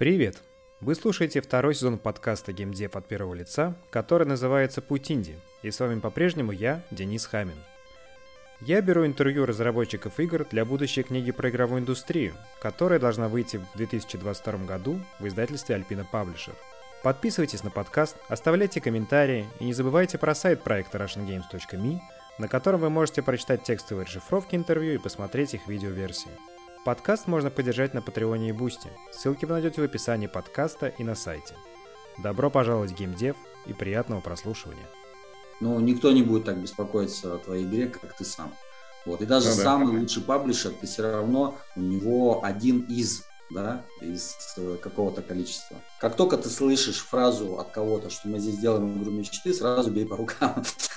Привет! Вы слушаете второй сезон подкаста GameDev от первого лица, который называется «Путь Инди», и с вами по-прежнему я, Денис Хамин. Я беру интервью разработчиков игр для будущей книги про игровую индустрию, которая должна выйти в 2022 году в издательстве Alpina Publisher. Подписывайтесь на подкаст, оставляйте комментарии и не забывайте про сайт проекта russiangames.me, на котором вы можете прочитать текстовые расшифровки интервью и посмотреть их видеоверсии. Подкаст можно поддержать на Патреоне и Бусти. Ссылки вы найдете в описании подкаста и на сайте. Добро пожаловать в gamedev и приятного прослушивания. Ну, никто не будет так беспокоиться о твоей игре, как ты сам. Вот. И даже ну, да. самый лучший publisher, ты все равно у него один из да, из э, какого-то количества. Как только ты слышишь фразу от кого-то, что мы здесь делаем игру мечты, сразу бей по рукам.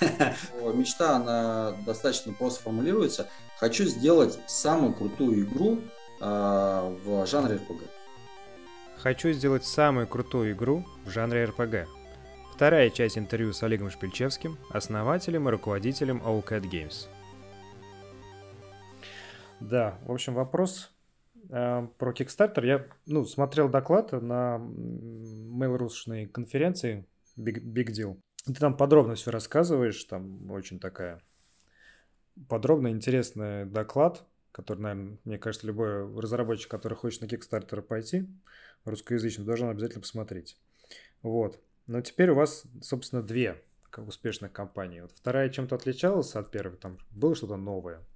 Мечта, она достаточно просто формулируется. Хочу сделать самую крутую игру э, в жанре RPG. Хочу сделать самую крутую игру в жанре RPG. Вторая часть интервью с Олегом Шпильчевским, основателем и руководителем All Cat Games. Да, в общем, вопрос про Kickstarter я ну, смотрел доклад на mail.ru конференции Big, Big Deal. Ты там подробно все рассказываешь, там очень такая подробно интересный доклад, который, наверное, мне кажется, любой разработчик, который хочет на Kickstarter пойти, русскоязычный, должен обязательно посмотреть. Вот. Но теперь у вас, собственно, две успешных компании. Вот вторая чем-то отличалась от первой, там было что-то новое –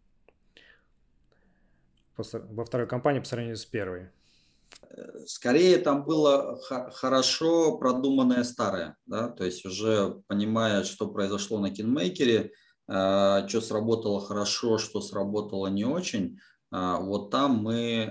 во второй компании по сравнению с первой? Скорее там было хорошо продуманное старое, да, то есть уже понимая, что произошло на кинмейкере, э, что сработало хорошо, что сработало не очень, э, вот там мы э,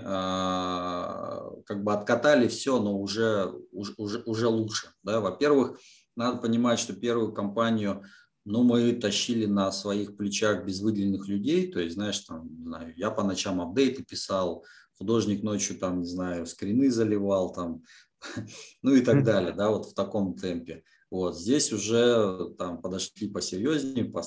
как бы откатали все, но уже, уже, уже лучше. Да. Во-первых, надо понимать, что первую компанию ну, мы тащили на своих плечах без выделенных людей, то есть, знаешь, там, не знаю, я по ночам апдейты писал, художник ночью, там, не знаю, скрины заливал, там, ну и так далее, да, вот в таком темпе. Вот здесь уже там подошли посерьезнее, по,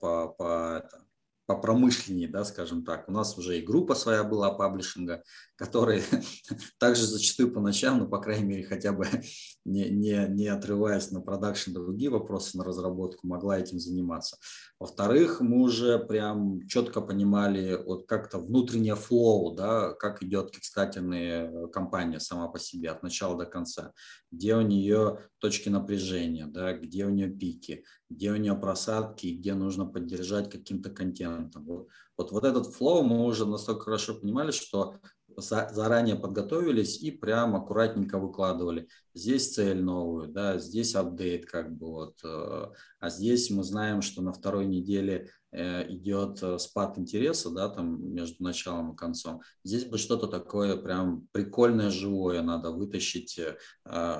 по, по, это, попромышленнее, да, скажем так. У нас уже и группа своя была паблишинга, которая также зачастую по ночам, ну, по крайней мере, хотя бы не, не, не отрываясь на продакшн, другие вопросы на разработку, могла этим заниматься. Во-вторых, мы уже прям четко понимали вот как-то внутреннее flow, да, как идет кикстартерная э, компания сама по себе от начала до конца, где у нее точки напряжения, да, где у нее пики, где у нее просадки, где нужно поддержать каким-то контентом. Вот, вот, вот этот флоу мы уже настолько хорошо понимали, что заранее подготовились и прям аккуратненько выкладывали. Здесь цель новую, да, здесь апдейт как бы вот, э, а здесь мы знаем, что на второй неделе э, идет э, спад интереса, да, там между началом и концом. Здесь бы что-то такое прям прикольное, живое надо вытащить,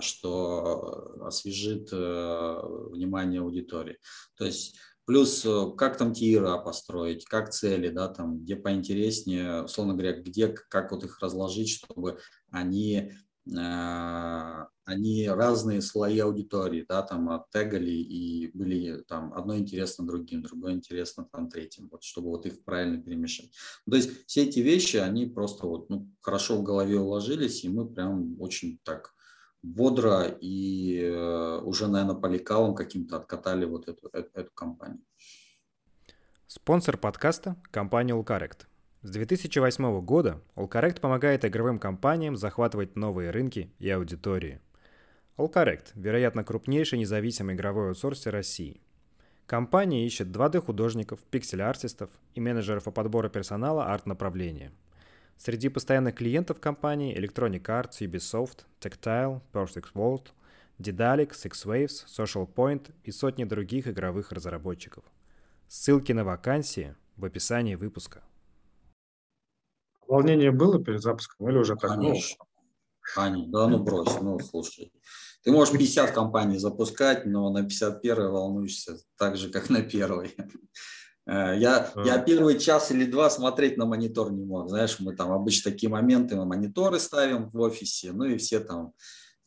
что освежит внимание аудитории. То есть Плюс, э, как там тира построить, как цели, да, там, где поинтереснее, условно говоря, где, как вот их разложить, чтобы они, э, они разные слои аудитории, да, там, оттегали и были там одно интересно другим, другое интересно там третьим, вот, чтобы вот их правильно перемешать. То есть все эти вещи, они просто вот, ну, хорошо в голове уложились, и мы прям очень так бодро и э, уже, наверное, по лекалам каким-то откатали вот эту, эту, эту компанию. Спонсор подкаста – компания Allcorrect. С 2008 года Allcorrect помогает игровым компаниям захватывать новые рынки и аудитории. Allcorrect – вероятно, крупнейший независимый игровой аутсорсер России. Компания ищет 2D-художников, пиксель-артистов и менеджеров по подбору персонала арт-направления – Среди постоянных клиентов компании Electronic Arts, Ubisoft, Tactile, Perfect World, Dedalix, Six Waves, Social Point и сотни других игровых разработчиков. Ссылки на вакансии в описании выпуска. Волнение было перед запуском или уже как? Конечно. Конечно. Да ну брось, ну слушай. Ты можешь 50 компаний запускать, но на 51 волнуешься так же, как на первой. Э, я, а. я первый час или два смотреть на монитор не мог. Знаешь, мы там обычно такие моменты, мы мониторы ставим в офисе, ну и все там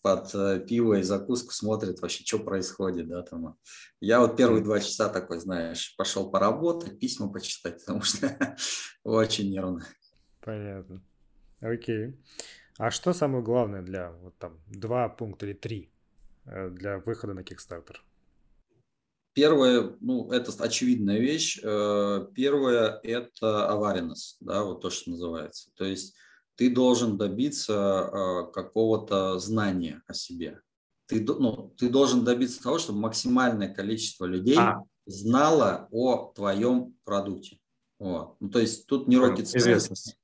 под э, пиво и закуску смотрят вообще, что происходит, да, там. Я вот первые два часа такой, знаешь, пошел поработать, письма почитать, потому что очень нервно. Понятно. Окей. А что самое главное для вот там два пункта или три э, для выхода на Kickstarter? Первое, ну, это очевидная вещь. Э, первое – это аварийность, да, вот то, что называется. То есть ты должен добиться э, какого-то знания о себе. Ты, ну, ты должен добиться того, чтобы максимальное количество людей а. знало о твоем продукте. Вот. Ну, то есть тут не rocket Известность.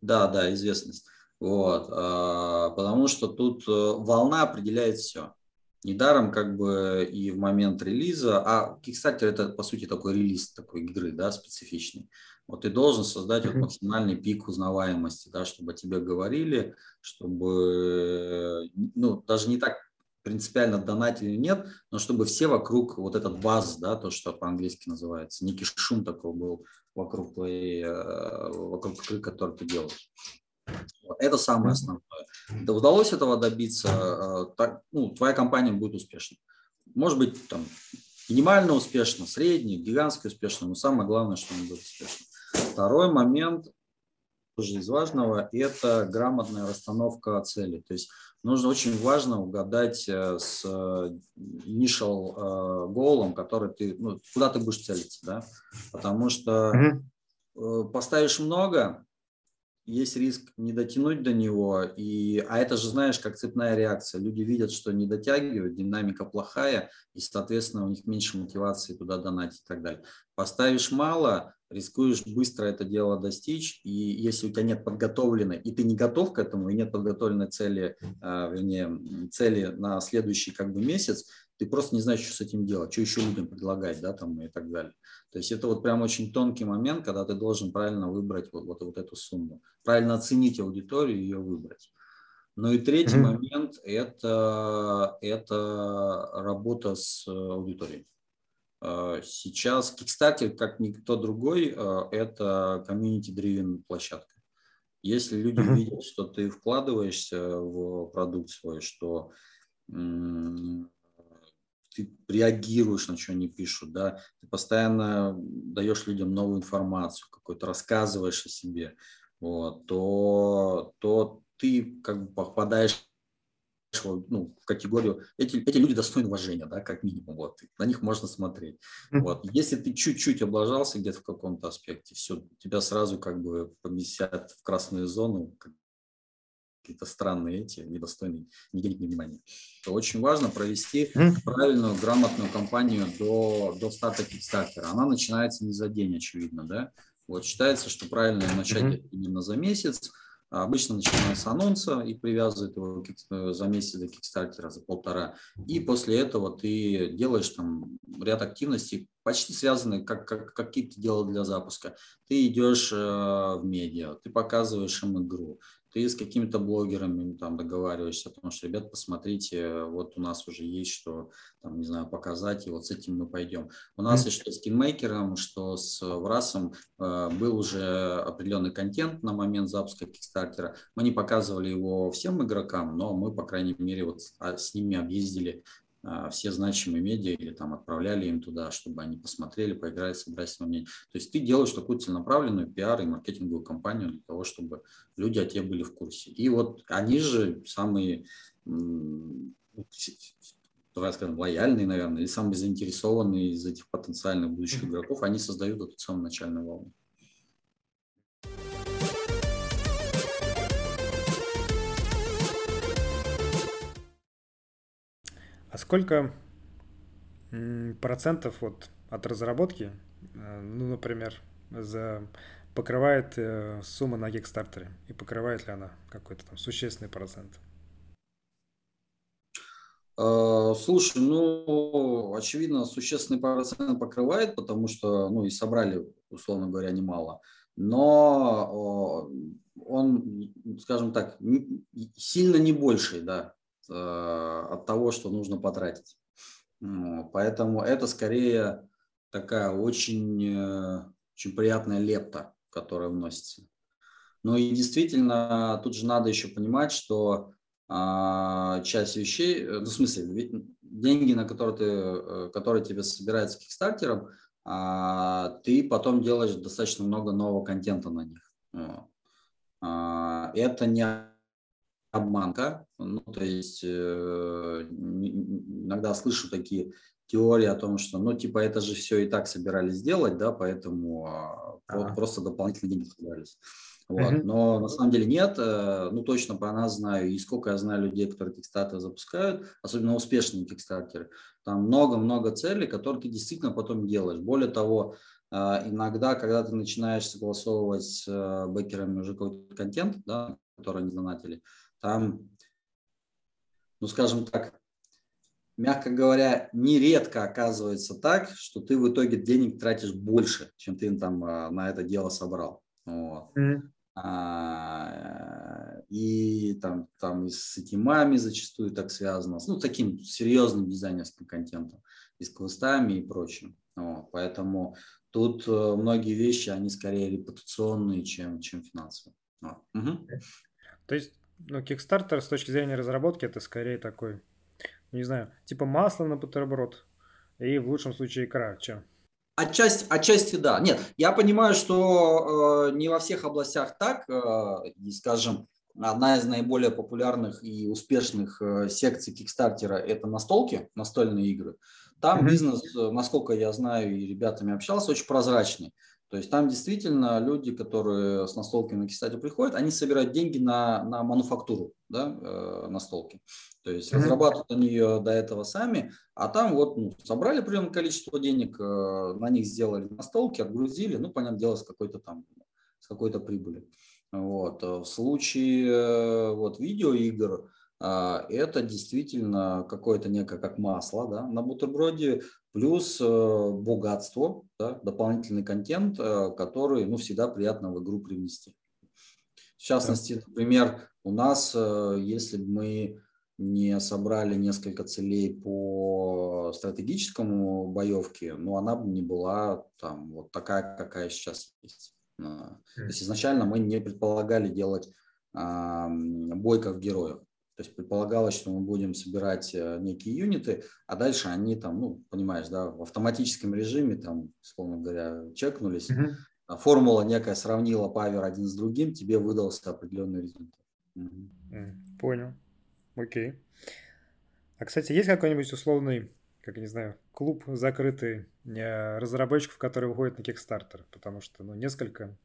Да, да, известность. Вот. А, потому что тут э, волна определяет все. Недаром как бы и в момент релиза, а Kickstarter это по сути такой релиз такой игры, да, специфичный. Вот ты должен создать вот максимальный пик узнаваемости, да, чтобы о тебе говорили, чтобы, ну, даже не так принципиально донатили нет, но чтобы все вокруг вот этот баз, да, то, что по-английски называется, некий шум такой был вокруг твоей, э, вокруг игры, которую ты делаешь. Это самое основное. Да удалось этого добиться, э, так, ну, твоя компания будет успешна. Может быть, там, минимально успешно, средний, гигантски успешно, но самое главное, что он будет успешным. Второй момент, тоже из важного, это грамотная расстановка целей. То есть нужно очень важно угадать э, с initial голом, который ты, ну, куда ты будешь целиться, да, потому что поставишь много, есть риск не дотянуть до него, и, а это же, знаешь, как цепная реакция. Люди видят, что не дотягивают, динамика плохая, и, соответственно, у них меньше мотивации туда донатить и так далее. Поставишь мало, рискуешь быстро это дело достичь, и если у тебя нет подготовленной, и ты не готов к этому, и нет подготовленной цели, э, вернее, цели на следующий как бы месяц, ты просто не знаешь, что с этим делать, что еще людям предлагать, да, там и так далее. То есть это вот прям очень тонкий момент, когда ты должен правильно выбрать вот, вот, вот эту сумму, правильно оценить аудиторию и ее выбрать. Ну и третий mm-hmm. момент это, это работа с аудиторией. А, сейчас Kickstarter, как никто другой, а, это community-driven площадка. Если люди mm-hmm. видят, что ты вкладываешься в продукт свой, что ты реагируешь на что они пишут, да, ты постоянно даешь людям новую информацию, какую-то рассказываешь о себе, вот, то, то ты как бы попадаешь ну, в категорию, эти, эти люди достойны уважения, да, как минимум, вот, на них можно смотреть. Вот. Если ты чуть-чуть облажался где-то в каком-то аспекте, все, тебя сразу как бы поместят в красную зону, какие-то странные эти, недостойные, не денег, ни внимания. То очень важно провести правильную, грамотную кампанию до, до старта Kickstarter. Она начинается не за день, очевидно, да. Вот считается, что правильно начать mm-hmm. именно за месяц. А обычно начинают с анонса и привязывают его э, за месяц до Кикстартера, за полтора. И после этого ты делаешь там ряд активностей, почти связанных, как, как какие ты делал для запуска. Ты идешь э, в медиа, ты показываешь им игру, ты с какими-то блогерами там договариваешься, потому что, ребят, посмотрите, вот у нас уже есть что, там, не знаю, показать, и вот с этим мы пойдем. У нас mm-hmm. что с кинмейкером, что с Врасом э, был уже определенный контент на момент запуска Кикстартера. Мы не показывали его всем игрокам, но мы, по крайней мере, вот с, а, ними объездили все значимые медиа или там отправляли им туда, чтобы они посмотрели, поиграли, собрали свое мнение. То есть ты делаешь такую целенаправленную пиар и маркетинговую кампанию для того, чтобы люди о тебе были в курсе. И вот они же самые, давай скажем, лояльные, наверное, или самые заинтересованные из этих потенциальных будущих игроков, они создают эту самую начальную волну. А сколько процентов вот от разработки, э, ну, например, за покрывает э, сумма на Kickstarter? И покрывает ли она какой-то там существенный процент? А, слушай, ну, очевидно, существенный процент покрывает, потому что, ну, и собрали, условно говоря, немало. Но он, скажем так, сильно не больший, да, Э, от того, что нужно потратить. Поэтому это скорее такая очень, э, очень приятная лепта, которая вносится. Ну и действительно, тут же надо еще понимать, что а, часть вещей, э, ну, в смысле, деньги, на которые, ты, которые тебе собираются кикстартером, а, ты потом делаешь достаточно много нового контента на них. А, это не обманка. Ну, то есть э, иногда слышу такие теории о том, что, ну, типа, это же все и так собирались сделать, да, поэтому а, вот просто дополнительные деньги собирались. Вот. Но на самом деле нет, э, ну точно по нас знаю, и сколько я знаю людей, которые Kickstarter запускают, особенно успешные Kickstarter, там много-много целей, которые ты действительно потом делаешь. Более того, э, иногда, когда ты начинаешь согласовывать с э, бэкерами уже какой-то контент, да, который они донатили, там, ну скажем так, мягко говоря, нередко оказывается так, что ты в итоге денег тратишь больше, чем ты там на это дело собрал. Вот. Mm-hmm. А, и там, там и с этимами зачастую так связано, ну, таким серьезным дизайнерским контентом, и с квестами и прочим. Вот, поэтому тут э, многие вещи, они скорее репутационные, чем, чем финансовые. Вот. Угу. То есть, ну, Kickstarter с точки зрения разработки это скорее такой, не знаю, типа масло на бутерброд и в лучшем случае икра, чем? Отчасти, отчасти да. Нет, я понимаю, что э, не во всех областях так. Э, и, скажем, одна из наиболее популярных и успешных э, секций Кикстартера – это настолки, настольные игры. Там mm-hmm. бизнес, э, насколько я знаю и ребятами общался, очень прозрачный. То есть там действительно люди, которые с настолками на Кистате приходят, они собирают деньги на, на мануфактуру да, э, настолки. То есть mm-hmm. разрабатывают они ее до этого сами, а там вот ну, собрали определенное количество денег, э, на них сделали настолки, отгрузили, ну, понятное дело, с какой-то там, с какой-то прибыли. Вот. В случае э, вот, видеоигр, а, это действительно какое-то некое как масло да, на бутерброде, плюс э, богатство, да, дополнительный контент, э, который ну, всегда приятно в игру привнести. В частности, например, у нас, э, если бы мы не собрали несколько целей по стратегическому боевке, ну, она бы не была там вот такая, какая сейчас есть. То есть изначально мы не предполагали делать а, бойков героев. То есть предполагалось, что мы будем собирать э, некие юниты, а дальше они там, ну, понимаешь, да, в автоматическом режиме, там, условно говоря, чекнулись, mm-hmm. формула некая сравнила павер один с другим, тебе выдался определенный результат. Mm-hmm. Понял. Окей. А, кстати, есть какой-нибудь условный, как я не знаю, клуб закрытый разработчиков, которые выходят на Kickstarter? Потому что, ну, несколько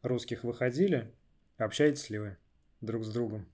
русских выходили. Общаетесь ли вы друг с другом?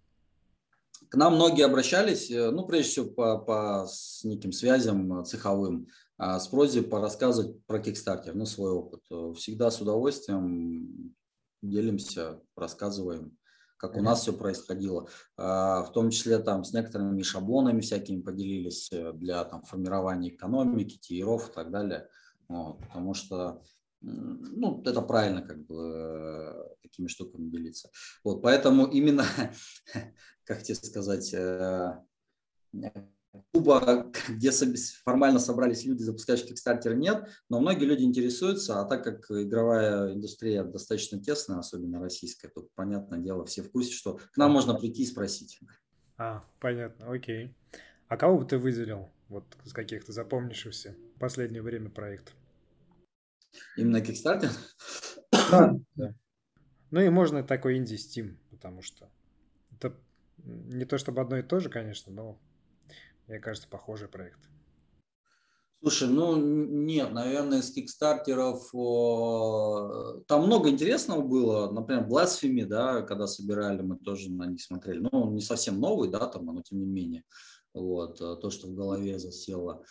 К нам многие обращались, э, ну, прежде всего, по, по с неким связям цеховым, а, с просьбой порассказывать про Kickstarter, ну, свой опыт. Всегда с удовольствием делимся, рассказываем, как mm-hmm. у нас все происходило. А, в том числе там с некоторыми шаблонами всякими поделились э, для там, формирования экономики, тиеров и так далее. Вот, потому что ну, это правильно как бы такими штуками делиться. Вот, поэтому именно, как тебе сказать, э, клуба, где формально собрались люди, запускающие Kickstarter, нет, но многие люди интересуются, а так как игровая индустрия достаточно тесная, особенно российская, то, понятное дело, все в курсе, что к нам можно прийти и спросить. А, понятно, окей. А кого бы ты выделил вот из каких-то запомнившихся в последнее время проектов? Именно Kickstarter? Да. Ну и можно такой инди Steam, потому что это не то чтобы одно и то же, конечно, но мне кажется, похожий проект. Слушай, ну нет, наверное, из кикстартеров о, там много интересного было. Например, Blasphemy, да, когда собирали, мы тоже на них смотрели. Ну, он не совсем новый, да, там, но тем не менее вот, э, то, что в голове засело.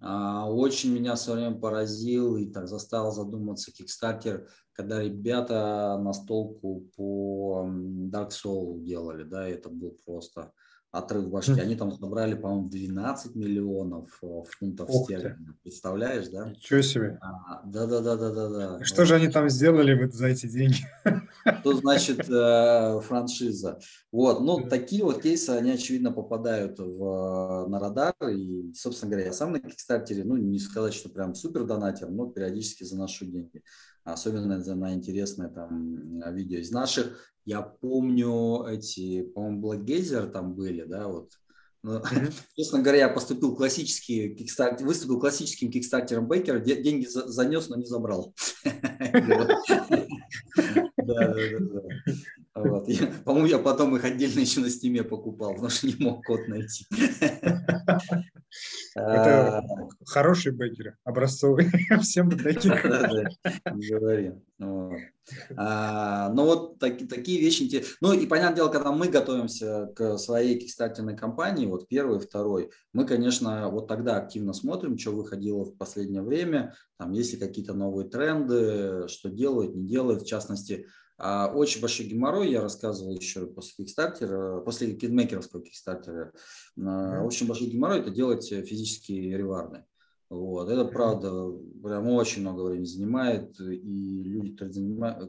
А, очень меня свое время поразил и так заставил задуматься Kickstarter, когда ребята настолку по Dark Soul делали, да, это был просто отрыв башки. Они там собрали, по-моему, 12 миллионов э, фунтов стерлингов. Представляешь, да? Ничего себе. А, да, да, да, да, да, да. Что вот. же они там сделали за эти деньги? Что значит э, франшиза? Вот, ну, такие вот кейсы, они, очевидно, попадают в, на радар. И, собственно говоря, я сам на Кикстартере, ну, не сказать, что прям супер донатер, но периодически заношу деньги особенно на интересное там видео из наших. Я помню эти, по-моему, Blackgazer там были, да, вот. Но, честно говоря, я поступил классический кикстарт, выступил классическим кикстартером Бейкера, деньги занес, но не забрал. Вот. По-моему, я потом их отдельно еще на Steam е покупал, потому что не мог код найти. Это хорошие бэкеры, образцовые. Всем таких. Говори. А, ну вот такие вещи. Ну и понятное дело, когда мы готовимся к своей кикстартерной кампании, вот первый, второй, мы, конечно, вот тогда активно смотрим, что выходило в последнее время, там есть ли какие-то новые тренды, что делают, не делают. В частности, а, очень большой геморрой, я рассказывал еще после Kickstarter, после кидмейкеровского Kickstarter. Очень большой геморрой – это делать физические реварды. Вот. Это правда прям очень много времени занимает, и люди,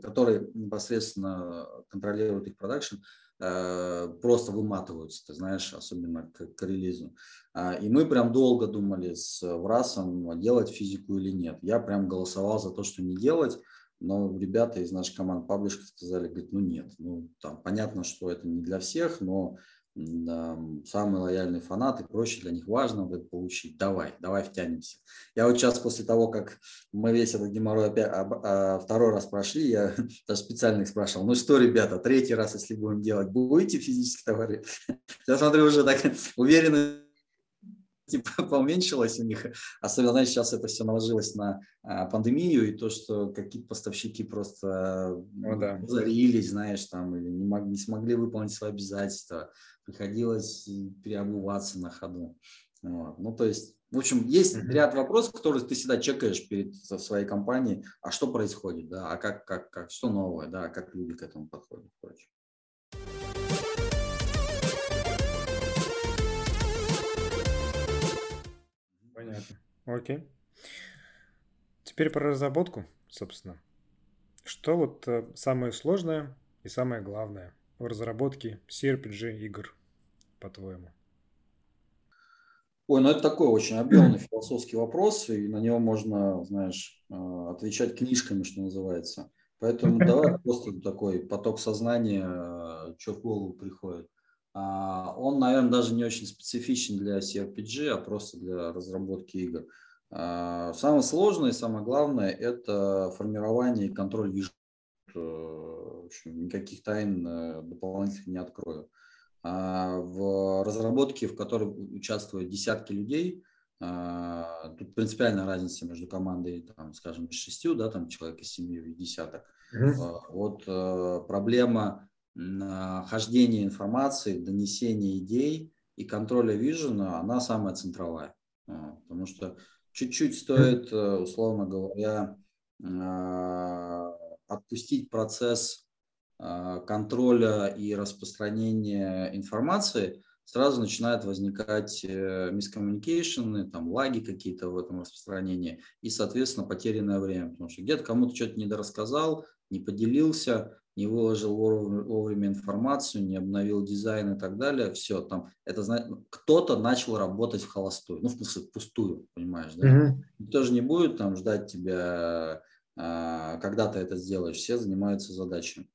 которые непосредственно контролируют их продакшн, э, просто выматываются, ты знаешь, особенно к, к релизу. А, и мы прям долго думали с Врасом, делать физику или нет. Я прям голосовал за то, что не делать, но ребята из нашей команды паблишка сказали, говорит, ну нет, ну там понятно, что это не для всех, но да, самые лояльные фанаты, проще для них важно это получить. Давай, давай втянемся. Я вот сейчас после того, как мы весь этот геморрой опять, а, а, второй раз прошли, я даже специально их спрашивал, ну что, ребята, третий раз, если будем делать, будете физические товары? Я смотрю, уже так уверенно поуменьшилось у них. Особенно, знаешь, сейчас это все наложилось на а, пандемию и то, что какие-то поставщики просто ну, да. зарились, знаешь, там, или не, мог, не смогли выполнить свои обязательства. Приходилось переобуваться на ходу. Вот. Ну, то есть, в общем, есть mm-hmm. ряд вопросов, которые ты всегда чекаешь перед своей компанией, а что происходит, да, а как, как, как, что новое, да, как люди к этому подходят, прочее. Понятно. Окей. Теперь про разработку, собственно. Что вот э, самое сложное и самое главное в разработке CRPG игр, по-твоему? Ой, ну это такой очень объемный философский вопрос, и на него можно, знаешь, э, отвечать книжками, что называется. Поэтому давай просто такой поток сознания, э, что в голову приходит. А, он, наверное, даже не очень специфичен для CRPG, а просто для разработки игр. А, самое сложное и самое главное – это формирование и контроль вижу. В общем, никаких тайн э, дополнительных не открою. А, в разработке, в которой участвуют десятки людей, тут принципиальная разница между командой, там, скажем, из шестью, да, там человек из семи и десяток. Mm-hmm. Вот э, проблема хождение информации, донесение идей и контроля вижена, она самая центровая. Потому что чуть-чуть стоит, э, условно говоря, а, отпустить процесс а, контроля и распространения информации, сразу начинают возникать мискоммуникейшены, э, там лаги какие-то в этом распространении и, соответственно, потерянное время, потому что где-то кому-то что-то недорассказал, не поделился, не выложил вовремя информацию, не обновил дизайн и так далее, все, там, это кто-то начал работать в холостую, ну, в смысле, пустую, понимаешь, да? Mm-hmm. Никто же не будет там ждать тебя, а, когда ты это сделаешь, все занимаются задачами.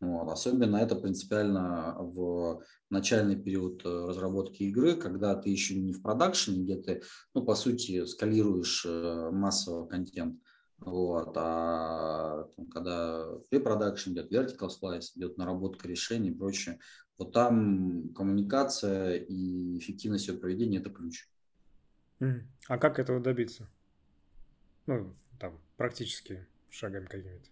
Вот. Особенно это принципиально в начальный период э, разработки игры, когда ты еще не в продакшене, где ты, ну, по сути, скалируешь э, массовый контент, вот. А там, когда pre-production идет, vertical slice, идет наработка решений и прочее, вот там коммуникация и эффективность ее проведения – это ключ. А как этого добиться? Ну, там, практически шагами какими-то.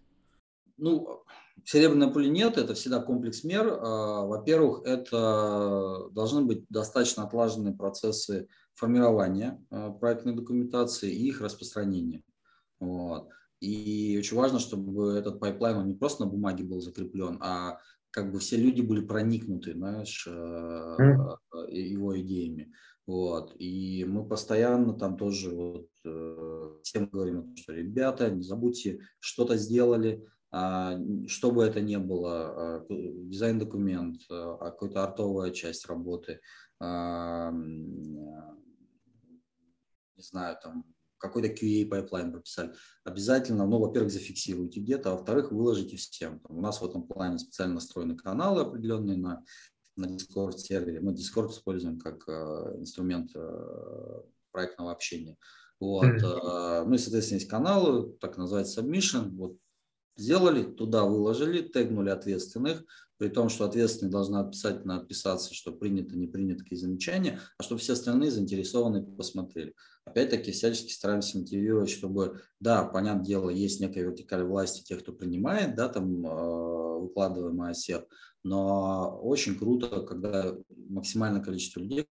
Ну, серебряной пули нет, это всегда комплекс мер. А, во-первых, это должны быть достаточно отлаженные процессы формирования а, проектной документации и их распространения. Вот. И очень важно, чтобы этот пайплайн он не просто на бумаге был закреплен, а как бы все люди были проникнуты, знаешь, мм, его идеями. Вот. И мы постоянно там тоже вот, э, всем говорим, что ребята, не забудьте, что-то сделали, а, что бы это ни было, а, дизайн-документ, какая-то артовая часть работы, не знаю, там какой-то QA пайплайн прописали, обязательно, ну, во-первых, зафиксируйте где-то, а во-вторых, выложите всем. Там, у нас в этом плане специально настроены каналы определенные на, на Discord сервере. Мы Discord используем как э, инструмент э, проектного общения. Вот. Mm-hmm. Ну и, соответственно, есть каналы, так называется submission. Вот Сделали, туда выложили, тегнули ответственных, при том, что ответственный должны обязательно отписаться, что принято, не принято, какие замечания, а чтобы все остальные заинтересованные посмотрели. Опять-таки всячески стараемся мотивировать, чтобы, да, понятное дело, есть некая вертикаль власти тех, кто принимает, да, там э, выкладываемый осет, но очень круто, когда максимальное количество людей,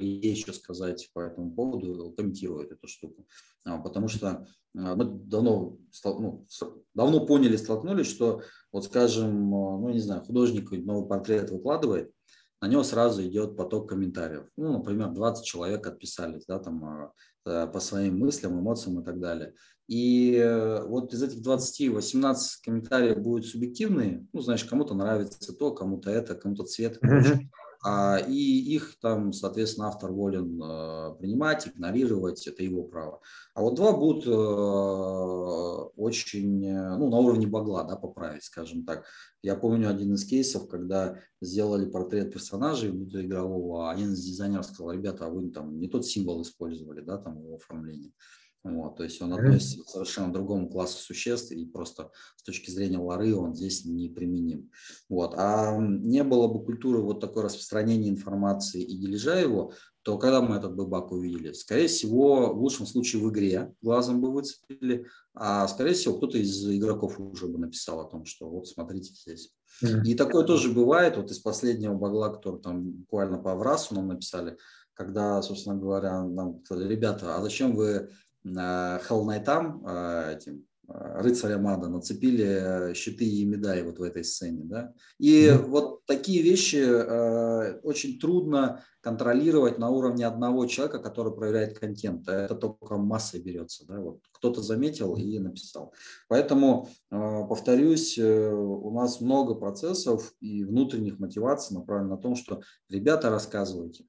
есть что сказать по этому поводу, комментируют эту штуку. А, потому что а, мы давно, ну, давно поняли, столкнулись, что, вот скажем, а, ну, не знаю, художник новый портрет выкладывает, на него сразу идет поток комментариев. Ну, например, 20 человек отписались, да, там, э, по своим мыслям, эмоциям и так далее. И э, вот из этих 20, 18 комментариев будут субъективные. Ну, знаешь, кому-то нравится то, кому-то это, кому-то цвет. Mm-hmm. А, и их там, соответственно, автор волен э, принимать, игнорировать, это его право. А вот два будут э, очень, э, ну, на уровне багла, да, поправить, скажем так. Я помню один из кейсов, когда сделали портрет персонажей внутриигрового, а один из дизайнеров сказал, ребята, а вы там не тот символ использовали, да, там в оформлении. Вот, то есть он относится к совершенно другому классу существ, и просто с точки зрения лары он здесь не применим. Вот. А не было бы культуры вот такой распространения информации и дележа его, то когда мы этот бы баг увидели? Скорее всего, в лучшем случае в игре глазом бы выцепили, а скорее всего кто-то из игроков уже бы написал о том, что вот смотрите здесь. И такое тоже бывает, вот из последнего багла, который там буквально по Аврасу нам написали, когда, собственно говоря, нам сказали, ребята, а зачем вы Хелл-Найтам, а, этим а, рыцарям ада, нацепили щиты и медали вот в этой сцене. Да? И mm-hmm. вот такие вещи э, очень трудно контролировать на уровне одного человека, который проверяет контент. Это только массой берется. Да? Вот кто-то заметил и написал. Поэтому, э, повторюсь, э, у нас много процессов и внутренних мотиваций направлено на том, что ребята рассказывайте,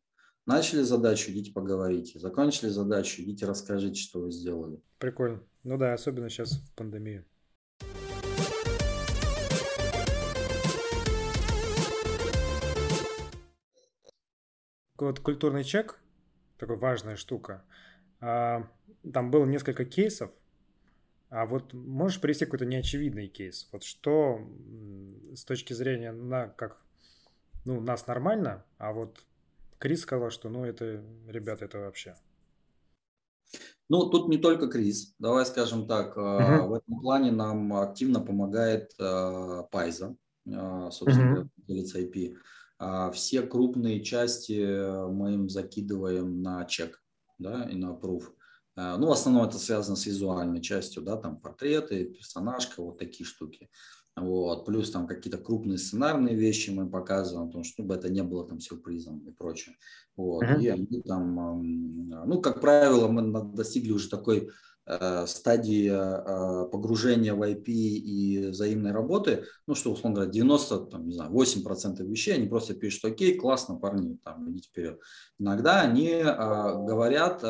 Начали задачу, идите поговорите. Закончили задачу, идите расскажите, что вы сделали. Прикольно. Ну да, особенно сейчас в пандемию. Вот культурный чек, такая важная штука. А, там было несколько кейсов, а вот можешь привести какой-то неочевидный кейс? Вот что с точки зрения на как ну нас нормально, а вот Крис сказал, что ну это, ребята, это вообще. Ну, тут не только Крис. Давай скажем так, uh-huh. в этом плане нам активно помогает э, Пайза, э, собственно, uh-huh. IP. Все крупные части мы им закидываем на чек, да, и на proof. Ну, в основном это связано с визуальной частью, да, там портреты, персонажка, вот такие штуки. Вот. Плюс там какие-то крупные сценарные вещи мы показываем, потому что чтобы это не было там сюрпризом и прочее. Вот. Uh-huh. И они там, ну, как правило, мы достигли уже такой Э, стадии э, погружения в IP и взаимной работы, ну что, условно говоря, 90, там, не знаю, 8% вещей, они просто пишут, окей, классно, парни, там, идите вперед. Иногда они э, говорят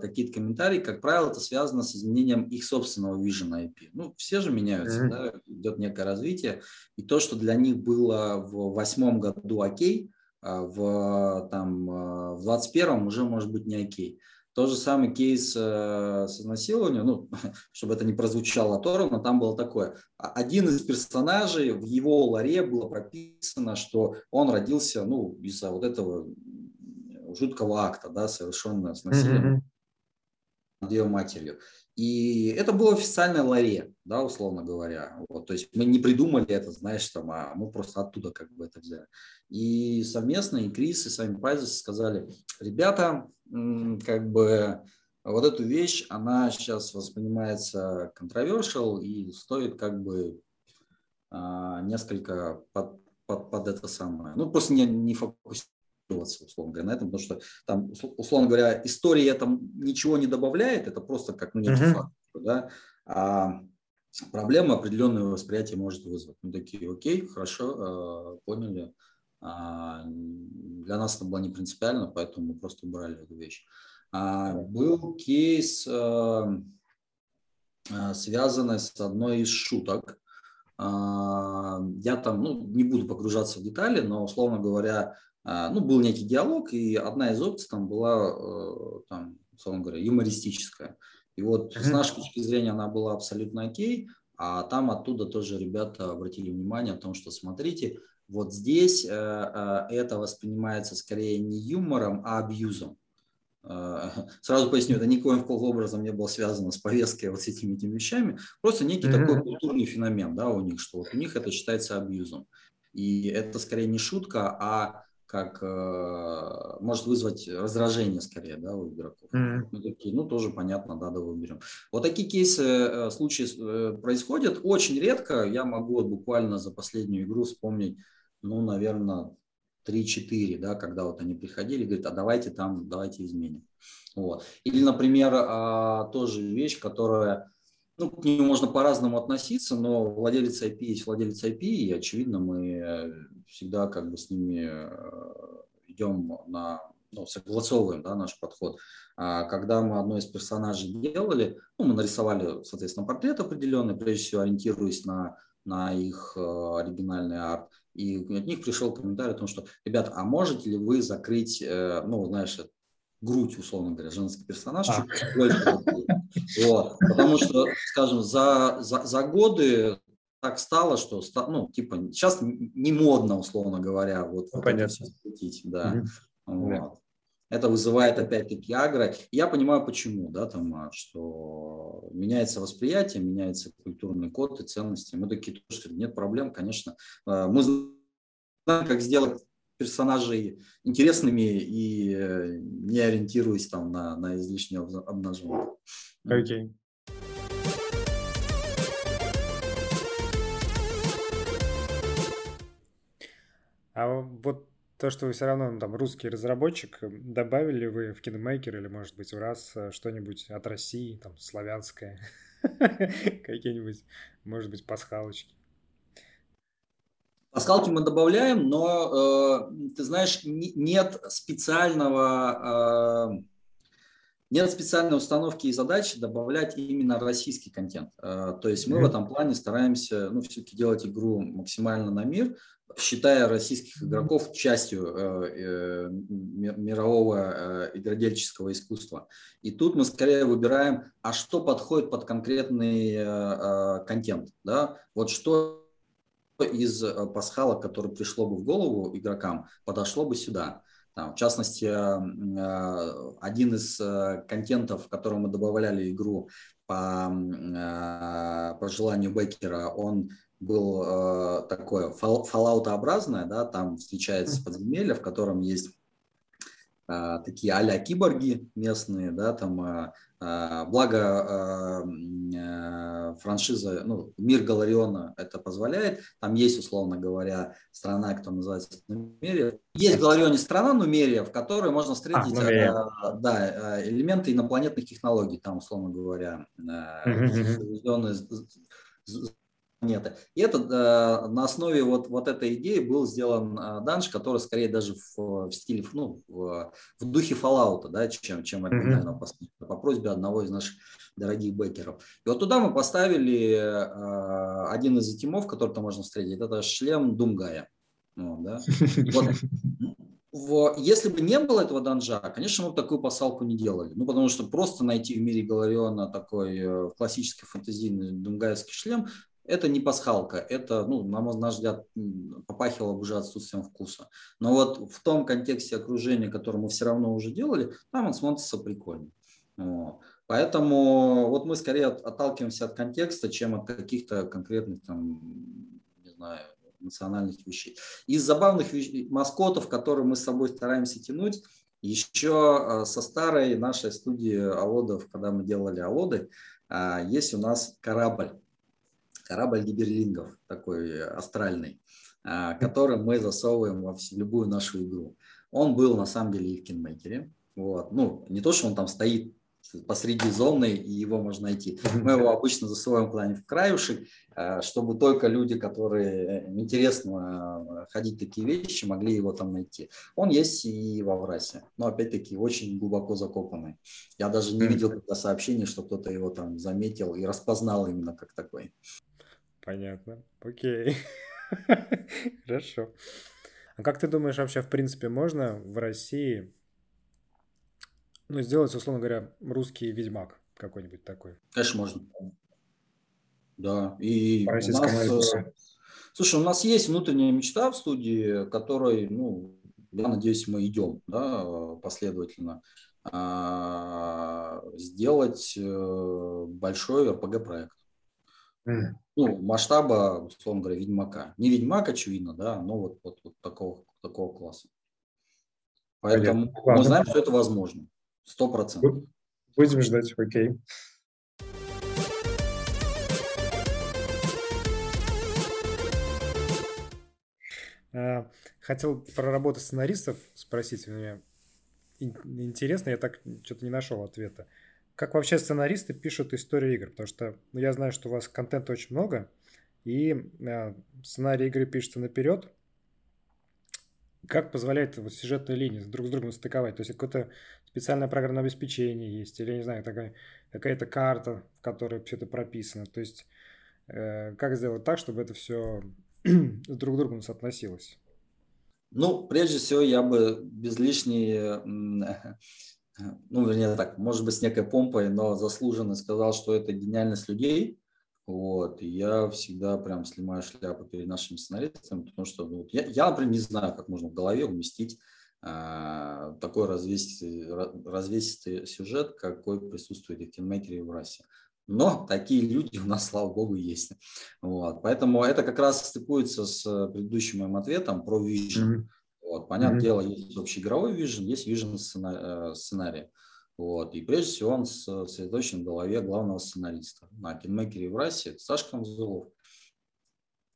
какие-то комментарии, как правило, это связано с изменением их собственного вижена IP. Ну, все же меняются, mm-hmm. да, идет некое развитие, и то, что для них было в восьмом году окей, в, там, в 21 уже может быть не окей. Тот же самый кейс э, с изнасилованием, ну, чтобы это не прозвучало оторвано, там было такое. Один из персонажей, в его ларе было прописано, что он родился ну, из-за вот этого жуткого акта, да, совершенного с насилием mm-hmm. Ее матерью. И это было официальное ларе, да, условно говоря. Вот, то есть мы не придумали это, знаешь, там, а мы просто оттуда как бы это взяли. И совместно и Крис, и сами Пайзес сказали, ребята, как бы вот эту вещь, она сейчас воспринимается controversial и стоит как бы а, несколько под, под, под это самое. Ну, просто не, не фокусироваться условно говоря, на этом, потому что там, условно говоря, история там ничего не добавляет, это просто как ну, некий uh-huh. факт, да, а проблема определенное восприятие может вызвать. Мы такие, окей, хорошо, э, поняли, а, для нас это было не принципиально, поэтому мы просто убрали эту вещь. А, был кейс, э, э, связанный с одной из шуток. А, я там ну, не буду погружаться в детали, но, условно говоря, ну, был некий диалог, и одна из опций там была, э, там, условно говоря, юмористическая. И вот mm-hmm. с нашей точки зрения она была абсолютно окей, А там оттуда тоже ребята обратили внимание о том, что смотрите, вот здесь э, э, это воспринимается скорее не юмором, а абьюзом. Сразу поясню, это никоим образом не было связано с повесткой вот с этими, этими вещами, просто некий mm-hmm. такой культурный феномен, да, у них, что вот у них это считается абьюзом. И это скорее не шутка, а как э, может вызвать раздражение скорее, да, у игроков. Mm-hmm. Мы такие, ну, тоже понятно, да, да, выберем. Вот такие кейсы, э, случаи э, происходят очень редко. Я могу вот буквально за последнюю игру вспомнить, ну, наверное, 3-4, да, когда вот они приходили, говорят, а давайте там, давайте изменим. Вот. Или, например, а, тоже вещь, которая, ну, к нему можно по-разному относиться, но владелец IP есть владелец IP, и, очевидно, мы всегда как бы с ними э, идем на, ну, согласовываем, да, наш подход. А когда мы одно из персонажей делали, ну, мы нарисовали, соответственно, портрет определенный, прежде всего ориентируясь на, на их э, оригинальный арт, и от них пришел комментарий о том, что, ребята, а можете ли вы закрыть, э, ну, знаешь, грудь, условно говоря, женский персонаж а. чуть больше. Вот. Потому что, скажем, за, за, за годы так стало, что, ну, типа, сейчас не модно, условно говоря, вот, ну, вот понятно. это все светить, да. Угу. Вот. Это вызывает опять-таки агро. Я понимаю, почему, да, там, а, что меняется восприятие, меняется культурный код и ценности. Мы такие, что нет проблем, конечно. А, мы знаем, как сделать персонажей интересными и э, не ориентируясь там на, на излишнее обнажение. Окей. Okay. А вот то, что вы все равно ну, там русский разработчик, добавили вы в KineMaker или, может быть, в раз э, что-нибудь от России, там, славянское, какие-нибудь, может быть, пасхалочки? Пасхалки мы добавляем, но, э, ты знаешь, нет специального... Э, нет специальной установки и задачи добавлять именно российский контент. Э, то есть мы mm-hmm. в этом плане стараемся, ну, все-таки делать игру максимально на мир, считая российских игроков частью э, э, мирового э, игродельческого искусства. И тут мы скорее выбираем, а что подходит под конкретный э, э контент. Да? Вот что из э, пасхала, которое пришло бы в голову игрокам, подошло бы сюда. Там, в частности, один из контентов, в котором мы добавляли игру по, по желанию Беккера, он был э, такое фоллаутообразное, да, там встречается подземелье, в котором есть э, такие а-ля киборги местные, да, там, э, э, благо э, э, франшиза, ну, мир Галариона это позволяет, там есть, условно говоря, страна, которая называется Нумерия. Есть в Галарионе страна Нумерия, в которой можно встретить а, да, элементы инопланетных технологий, там, условно говоря, э, планеты. И это э, на основе вот, вот этой идеи был сделан э, данж, который скорее даже в, в стиле, ну, в, в духе Fallout, да, чем, чем оригинально mm-hmm. по просьбе одного из наших дорогих бекеров. И вот туда мы поставили э, один из этимов, который там можно встретить, это шлем Думгая. Вот, да? вот, в, если бы не было этого данжа, конечно, мы бы такую посылку не делали. Ну, потому что просто найти в мире Галариона такой э, классический фантазийный думгайский шлем это не пасхалка, это, ну, на мой взгляд, попахивало уже отсутствием вкуса. Но вот в том контексте окружения, которое мы все равно уже делали, там он смотрится прикольно. Вот. Поэтому вот мы скорее отталкиваемся от контекста, чем от каких-то конкретных там, не знаю, национальных вещей. Из забавных вещей, маскотов, которые мы с собой стараемся тянуть, еще э, со старой нашей студии Алодов, когда мы делали Алоды, а, есть у нас корабль корабль гиберлингов, такой астральный, а, который мы засовываем во любую нашу игру. Он был на самом деле и в кинмейкере. Вот. Ну, не то, что он там стоит посреди зоны, и его можно найти. Мы его обычно засовываем куда-нибудь в краюшек, а, чтобы только люди, которые э, интересно э, ходить такие вещи, могли его там найти. Он есть и во Врасе, но опять-таки очень глубоко закопанный. Я даже не видел сообщения, что кто-то его там заметил и распознал именно как такой. Понятно. Окей. Хорошо. А как ты думаешь, вообще, в принципе, можно в России ну, сделать, условно говоря, русский ведьмак какой-нибудь такой? Конечно, можно. Да, и у нас, э, слушай, у нас есть внутренняя мечта в студии, которой, ну, я надеюсь, мы идем, да, последовательно, а, сделать э, большой RPG-проект. Mm. Ну, масштаба, условно говоря, Ведьмака. Не Ведьмак, очевидно, да, но вот, вот, вот такого, такого класса. Поэтому Понятно. мы знаем, что это возможно. Сто процентов. Будем ждать, окей. А, хотел про работу сценаристов спросить. Мне интересно, я так что-то не нашел ответа. Как вообще сценаристы пишут историю игр? Потому что ну, я знаю, что у вас контента очень много, и э, сценарий игры пишется наперед. Как позволяет вот сюжетные линии друг с другом стыковать? То есть какое-то специальное программное обеспечение есть, или, не знаю, такая, какая-то карта, в которой все это прописано. То есть э, как сделать так, чтобы это все друг к другу соотносилось? Ну, прежде всего, я бы без лишней, ну, вернее так, может быть, с некой помпой, но заслуженно сказал, что это гениальность людей. Вот, и я всегда прям снимаю шляпу перед нашими сценаристами, потому что ну, я, я, например, не знаю, как можно в голове уместить э, такой развесистый, развесистый сюжет, какой присутствует в киномейкере, в расе. Но такие люди у нас, слава богу, есть. Вот. Поэтому это как раз стыкуется с предыдущим моим ответом про vision. Mm-hmm. Вот. Понятное mm-hmm. дело, есть общий игровой vision, есть vision э, сценарий. Вот. И прежде всего он сосредоточен в голове главного сценариста. На киномейкере в расе это Саша Камзулов.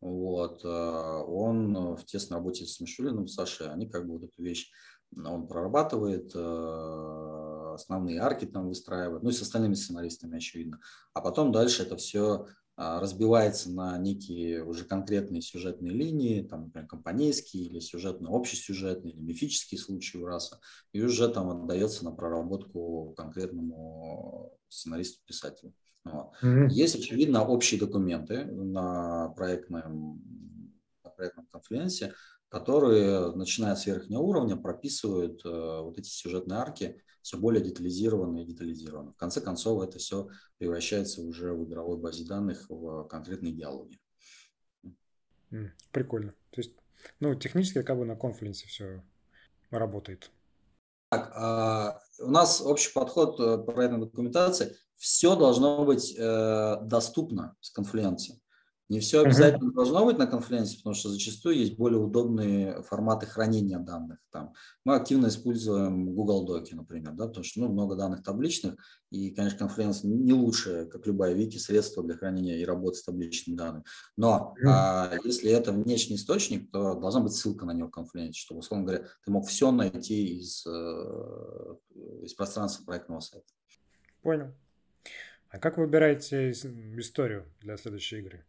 Вот. Э, он в тесной работе с Мишулиным, Сашей, они как бы вот эту вещь он прорабатывает, э, основные арки там выстраивает, ну и с остальными сценаристами, очевидно. А потом дальше это все разбивается на некие уже конкретные сюжетные линии, там, например, компанейские или сюжетно общесюжетные или мифические случаи раса, и уже там отдается на проработку конкретному сценаристу-писателю. Вот. Mm-hmm. Есть, очевидно, общие документы на проектном, на проектном конференции, которые, начиная с верхнего уровня, прописывают э, вот эти сюжетные арки все более детализированно и детализированно. В конце концов, это все превращается уже в игровой базе данных в конкретные диалоги. Прикольно. То есть, ну, технически как бы на конференции все работает. Так, а, у нас общий подход э, проектной документации. Все должно быть э, доступно с конференции. Не все обязательно uh-huh. должно быть на конференции, потому что зачастую есть более удобные форматы хранения данных. Там мы активно используем Google Доки, например, да, потому что ну, много данных табличных, и, конечно, конференция не лучшее, как любая вики, средство для хранения и работы с табличными данными. Но uh-huh. а, если это внешний источник, то должна быть ссылка на него в конференции, чтобы, условно говоря, ты мог все найти из, э, из пространства проектного сайта. Понял. А как выбираете историю для следующей игры?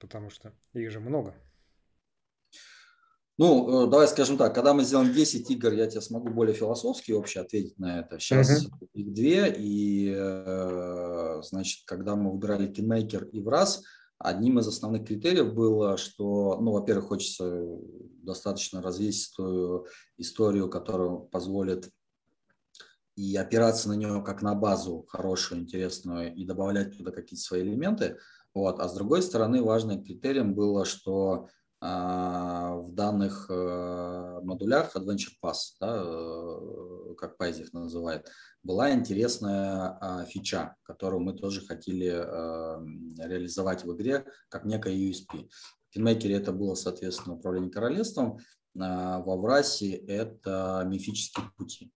Потому что их же много. Ну, э, давай скажем так, когда мы сделаем 10 игр, я тебе смогу более философски вообще ответить на это. Сейчас uh-huh. их две, и, э, значит, когда мы выбирали Кинмейкер и Враз, одним из основных критериев было, что, ну, во-первых, хочется достаточно развесистую историю, которая позволит и опираться на нее как на базу хорошую, интересную, и добавлять туда какие-то свои элементы – вот. А с другой стороны, важным критерием было, что а, в данных а, модулях Adventure Pass, да, э, как Пайзи их называет, была интересная а, фича, которую мы тоже хотели а, реализовать в игре как некое USP. В Кинмейкере это было, соответственно, управление королевством, а, в Аврасе это мифические пути.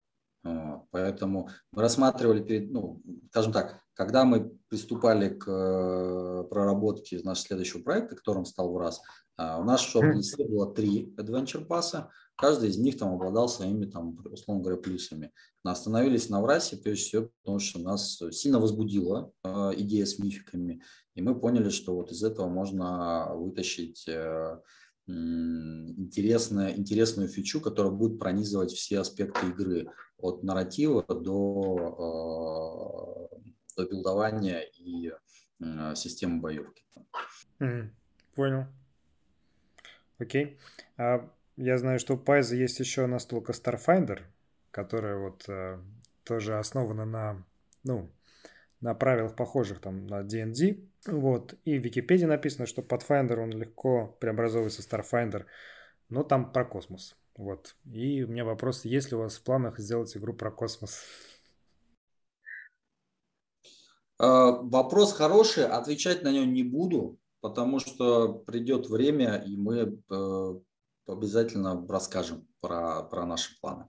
Поэтому мы рассматривали, ну, скажем так, когда мы приступали к э, проработке нашего следующего проекта, которым стал ВРАС, а, у нас в шорт-листе было три Adventure пасса, каждый из них там обладал своими, там, условно говоря, плюсами. Мы остановились на ВРАСе, прежде всего, потому что нас сильно возбудила э, идея с мификами, и мы поняли, что вот из этого можно вытащить э, интересную, интересную фичу, которая будет пронизывать все аспекты игры, от нарратива до до билдования и э, системы боевки. Понял. Окей. А я знаю, что у Пайза есть еще настолка Starfinder, которая вот э, тоже основана на, ну, на правилах похожих там на D&D. Вот. И в Википедии написано, что Pathfinder, он легко преобразовывается в Starfinder, но там про космос. Вот. И у меня вопрос, есть ли у вас в планах сделать игру про космос? А, вопрос хороший, отвечать на него не буду, потому что придет время, и мы э, обязательно расскажем про, про наши планы.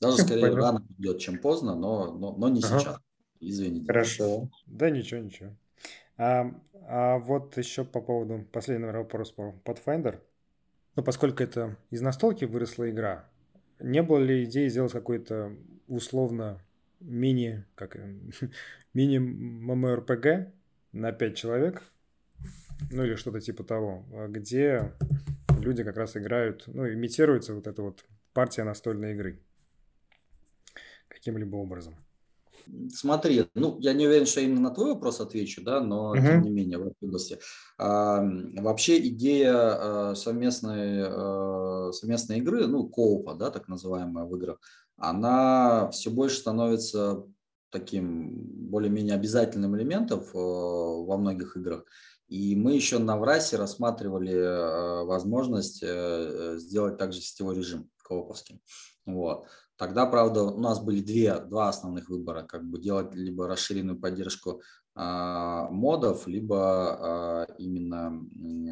Даже скорее Понятно. рано придет, чем поздно, но, но, но не ага. сейчас. Извините. Хорошо. Да ничего, ничего. А, а вот еще по поводу последнего вопроса по Pathfinder. Ну, поскольку это из настолки выросла игра, не было ли идеи сделать какой-то условно мини, как мини ММРПГ на 5 человек, ну или что-то типа того, где люди как раз играют, ну, имитируется вот эта вот партия настольной игры каким-либо образом. Смотри, ну, я не уверен, что именно на твой вопрос отвечу, да, но uh-huh. тем не менее в этой области. А, вообще идея а, совместной, а, совместной игры, ну, коупа, да, так называемая в играх, она все больше становится таким более-менее обязательным элементом во многих играх. И мы еще на ВРАСе рассматривали возможность э, сделать также сетевой режим кооповский. Вот. Тогда, правда, у нас были две, два основных выбора, как бы делать либо расширенную поддержку а, модов, либо а, именно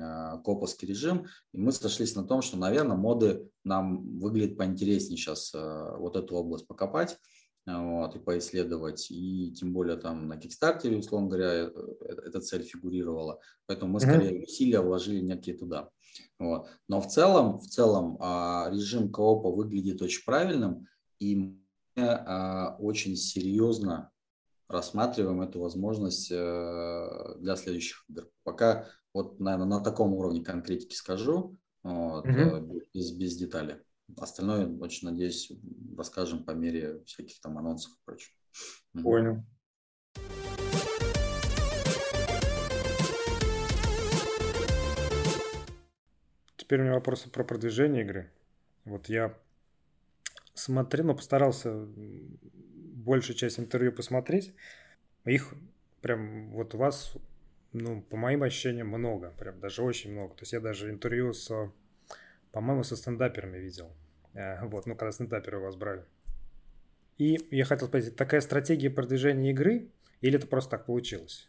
а, коповский режим. И мы сошлись на том, что, наверное, моды нам выглядят поинтереснее сейчас а, вот эту область покопать вот, и поисследовать. И тем более там на Кикстартере, условно говоря, э, э, эта цель фигурировала. Поэтому мы скорее усилия вложили некие туда. Вот. Но в целом, в целом режим коопа выглядит очень правильным. И мы а, очень серьезно рассматриваем эту возможность э, для следующих игр. Пока вот, наверное, на таком уровне конкретики скажу, вот, угу. без, без деталей. Остальное, очень надеюсь, расскажем по мере всяких там анонсов и прочего. Понял. Теперь у меня вопросы про продвижение игры. Вот я смотрел, ну, постарался большую часть интервью посмотреть. Их прям вот у вас, ну, по моим ощущениям, много, прям даже очень много. То есть я даже интервью с, по-моему, со стендаперами видел. Э, вот, ну, когда стендаперы у вас брали. И я хотел спросить, такая стратегия продвижения игры или это просто так получилось?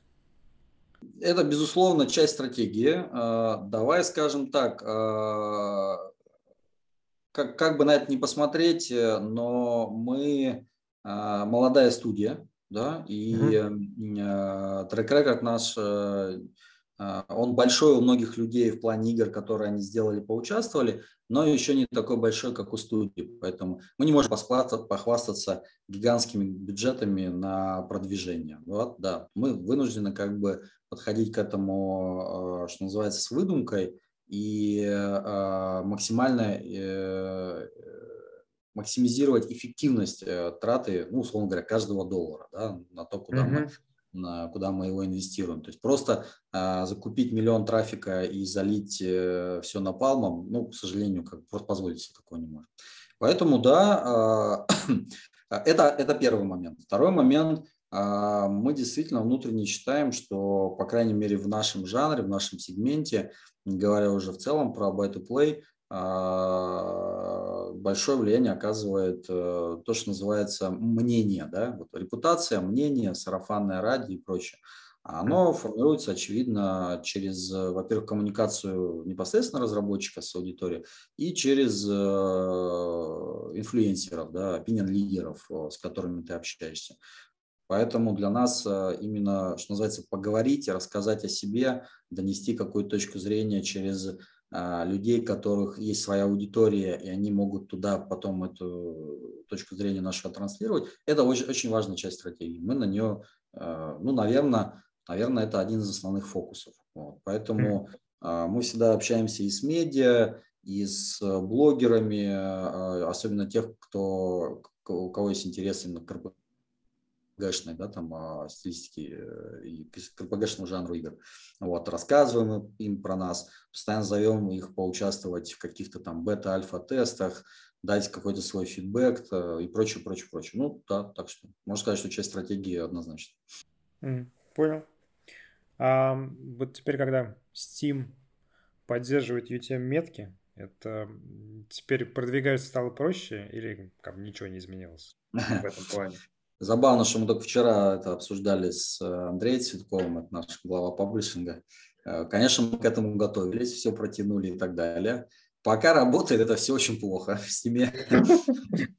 Это, безусловно, часть стратегии. Э, давай скажем так, э, как, как бы на это не посмотреть, э, но мы а, молодая студия, да, и mm-hmm. трек-рекорд наш, э, он большой у многих людей в плане игр, которые они сделали, поучаствовали, но еще не такой большой, как у студии. Поэтому мы не можем похвастаться, похвастаться гигантскими бюджетами на продвижение. Вот, да, мы вынуждены как бы подходить к этому, что называется, с выдумкой, и а, максимально э, максимизировать эффективность э, траты, ну, условно говоря, каждого доллара да, на то, куда, mm-hmm. мы, на, куда мы его инвестируем. То есть просто а, закупить миллион трафика и залить э, все напалмом, ну, к сожалению, как просто позволить себе такого не можем. Поэтому, да, а, это, это первый момент. Второй момент – мы действительно внутренне считаем, что, по крайней мере, в нашем жанре, в нашем сегменте, говоря уже в целом про buy to play, а, большое влияние оказывает э, то, что называется мнение, да, вот репутация, мнение, сарафанное радио и прочее. Оно формируется, очевидно, через, во-первых, коммуникацию непосредственно разработчика с аудиторией и через э, инфлюенсеров, да, опинион-лидеров, э, с которыми ты общаешься. Поэтому для нас э, именно, что называется, поговорить, рассказать о себе, донести какую-то точку зрения через а, людей, у которых есть своя аудитория, и они могут туда потом эту точку зрения нашу транслировать, это очень, очень важная часть стратегии. Мы на нее, э, ну, наверное, наверное, это один из основных фокусов. Вот. Поэтому мы всегда общаемся и с медиа, и с блогерами, особенно тех, кто, у кого есть интерес именно к КПГшной, да, там, а, стилистики э, и КПГшному жанру игр. Вот, рассказываем им про нас, постоянно зовем их поучаствовать в каких-то там бета-альфа-тестах, дать какой-то свой фидбэк и прочее, прочее, прочее. Ну, да, так что можно сказать, что часть стратегии однозначно. Mm, понял. А вот теперь, когда Steam поддерживает UTM-метки, это теперь продвигаться стало проще или как, ничего не изменилось в этом плане? Забавно, что мы только вчера это обсуждали с э, Андреем Цветковым, это наш глава паблишинга. Э, конечно, мы к этому готовились, все протянули и так далее. Пока работает, это все очень плохо в стиме.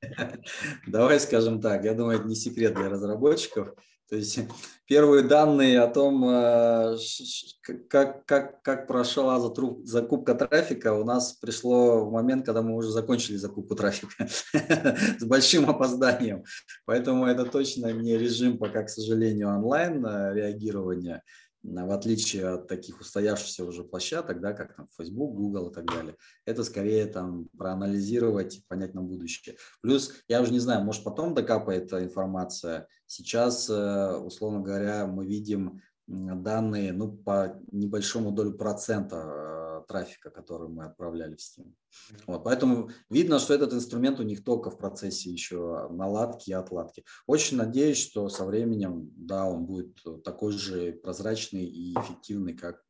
Давай скажем так, я думаю, это не секрет для разработчиков. То есть первые данные о том, э, как, как, как прошла закупка трафика, у нас пришло в момент, когда мы уже закончили закупку трафика с большим опозданием. Поэтому это точно не режим пока, к сожалению, онлайн э, реагирования в отличие от таких устоявшихся уже площадок, да, как там Facebook, Google и так далее. Это скорее там проанализировать и понять на будущее. Плюс, я уже не знаю, может потом докапает эта информация. Сейчас, э, условно говоря, мы видим данные ну, по небольшому долю процента э, трафика, который мы отправляли в Steam. Вот, поэтому видно, что этот инструмент у них только в процессе еще наладки и отладки. Очень надеюсь, что со временем, да, он будет такой же прозрачный и эффективный, как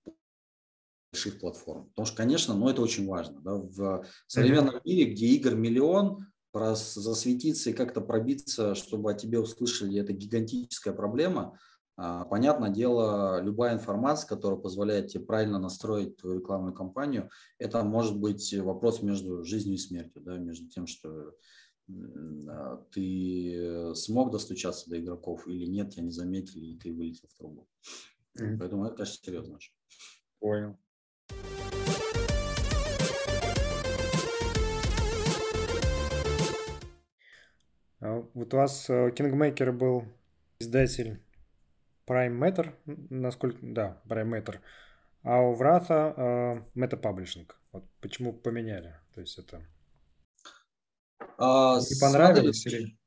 больших платформ. Потому что, конечно, но это очень важно. Да, в современном мире, где игр миллион, засветиться и как-то пробиться, чтобы о тебе услышали, это гигантическая проблема. А, понятное дело, любая информация, которая позволяет тебе правильно настроить твою рекламную кампанию, это может быть вопрос между жизнью и смертью, да, между тем, что а, ты смог достучаться до игроков или нет, тебя не заметили, и ты вылетел в трубу. Mm-hmm. Поэтому это, конечно, серьезно. Понял. Вот у вас Kingmaker был издатель Prime Matter, насколько, да, Prime Matter, а у Врата э, Meta Publishing. Вот почему поменяли? То есть это а, не понравилось смотри, или?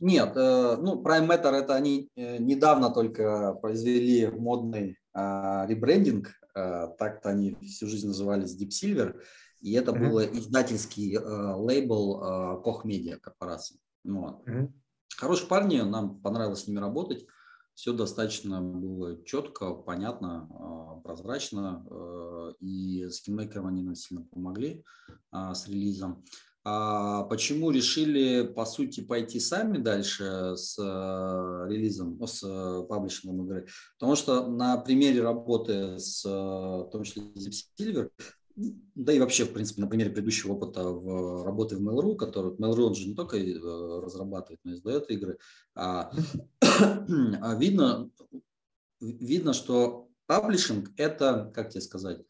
Нет, э, ну Prime Matter это они э, недавно только произвели модный э, ребрендинг, э, так-то они всю жизнь назывались Deep Silver, и это mm-hmm. был издательский э, лейбл э, Koch Media корпорации. Вот. Mm-hmm. Хорошие парни, нам понравилось с ними работать все достаточно было четко, понятно, а, прозрачно, э, и с кинмейкером они нам сильно помогли а, с релизом. А почему решили, по сути, пойти сами дальше с релизом, ну, с паблишингом игры? Потому что на примере работы с, в том числе, Zip Silver, да и вообще, в принципе, на примере предыдущего опыта в работы в Mail.ru, который Mail.ru же не только э, разрабатывает, но и издает игры, а, а видно, видно, что паблишинг – это, как тебе сказать,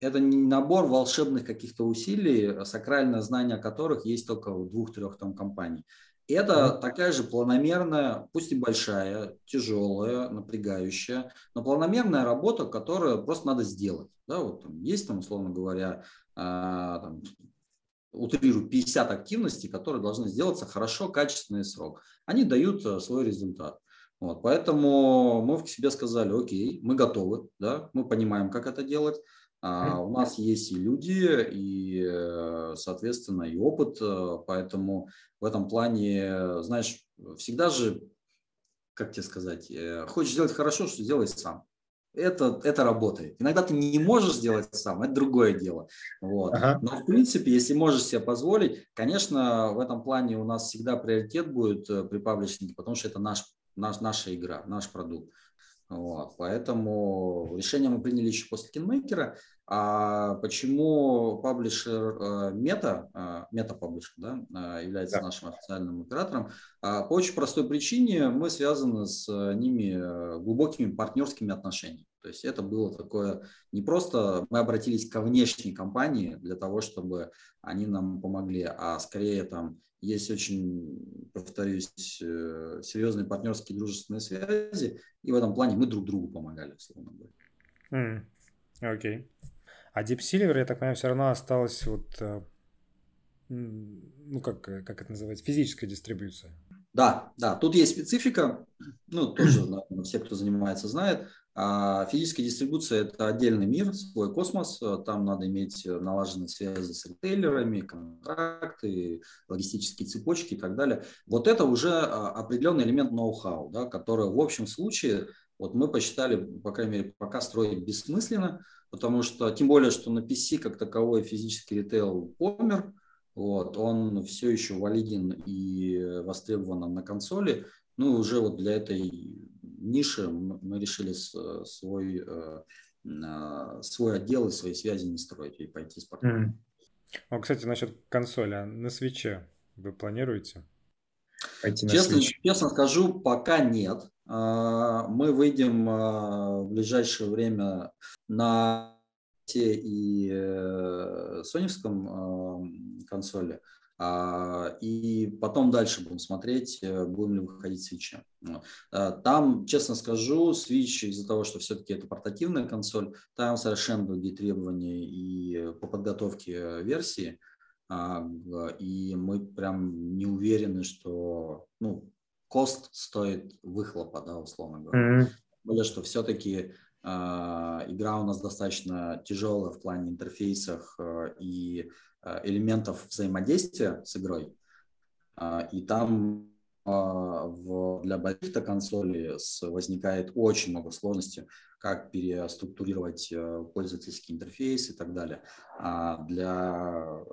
это не набор волшебных каких-то усилий, сакральное знание которых есть только у двух-трех там компаний. Это такая же планомерная, пусть и большая, тяжелая, напрягающая, но планомерная работа, которую просто надо сделать. Да, вот там есть там, условно говоря, а, там, утрирую, 50 активностей, которые должны сделаться хорошо, качественный срок. Они дают э, свой результат. Вот, поэтому мы в себе сказали, окей, мы готовы, да, мы понимаем, как это делать. А у нас есть и люди, и, э, соответственно, и опыт, э, поэтому в этом плане, знаешь, всегда же, как тебе сказать, э, хочешь сделать хорошо, что сделай сам. Это, это работает. Иногда ты не можешь сделать сам, это другое дело. Вот. Ага. Но, в принципе, если можешь себе позволить, конечно, в этом плане у нас всегда приоритет будет при паблишнике, потому что это наш, наш, наша игра, наш продукт. Вот. Поэтому решение мы приняли еще после кинмейкера. А почему паблишер Мета, Мета Publisher, да, э, является да. нашим официальным оператором? А, по очень простой причине мы связаны с ними э, глубокими партнерскими отношениями. То есть это было такое не просто мы обратились ко внешней компании для того, чтобы они нам помогли, а скорее там есть очень, повторюсь, э, серьезные партнерские дружественные связи, и в этом плане мы друг другу помогали, условно говоря. Окей. Okay. А Deep Silver, я так понимаю, все равно осталась вот, э, ну, как, как это называется, физическая дистрибьюция. Да, да, тут есть специфика, ну, тоже наверное, все, кто занимается, знает. А физическая дистрибуция – это отдельный мир, свой космос. Там надо иметь налаженные связи с ритейлерами, контракты, логистические цепочки и так далее. Вот это уже а, определенный элемент ноу-хау, да, который в общем случае вот мы посчитали, по крайней мере, пока строить бессмысленно, потому что, тем более, что на PC как таковой физический ритейл помер, вот, он все еще валиден и востребован на консоли, ну, уже вот для этой ниши мы решили свой, э, а, свой отдел и свои связи не строить и пойти с партнером. Mm. А, кстати, насчет консоли, а на свече вы планируете? Пойти честно, честно скажу, пока нет. А, мы выйдем в ближайшее время на и э, соневском консоли. А, и потом дальше будем смотреть, э, будем ли выходить свечи. А, там, честно скажу, Switch из-за того, что все-таки это портативная консоль, там совершенно другие требования и по подготовке версии. А, и мы прям не уверены, что ну, кост стоит выхлопа, да, условно говоря. Mm-hmm. Более, что все-таки игра у нас достаточно тяжелая в плане интерфейсах э, и Э, элементов взаимодействия с игрой. А, и там а, в, для больших-то консолей возникает очень много сложностей, как переструктурировать э, пользовательский интерфейс и так далее. А для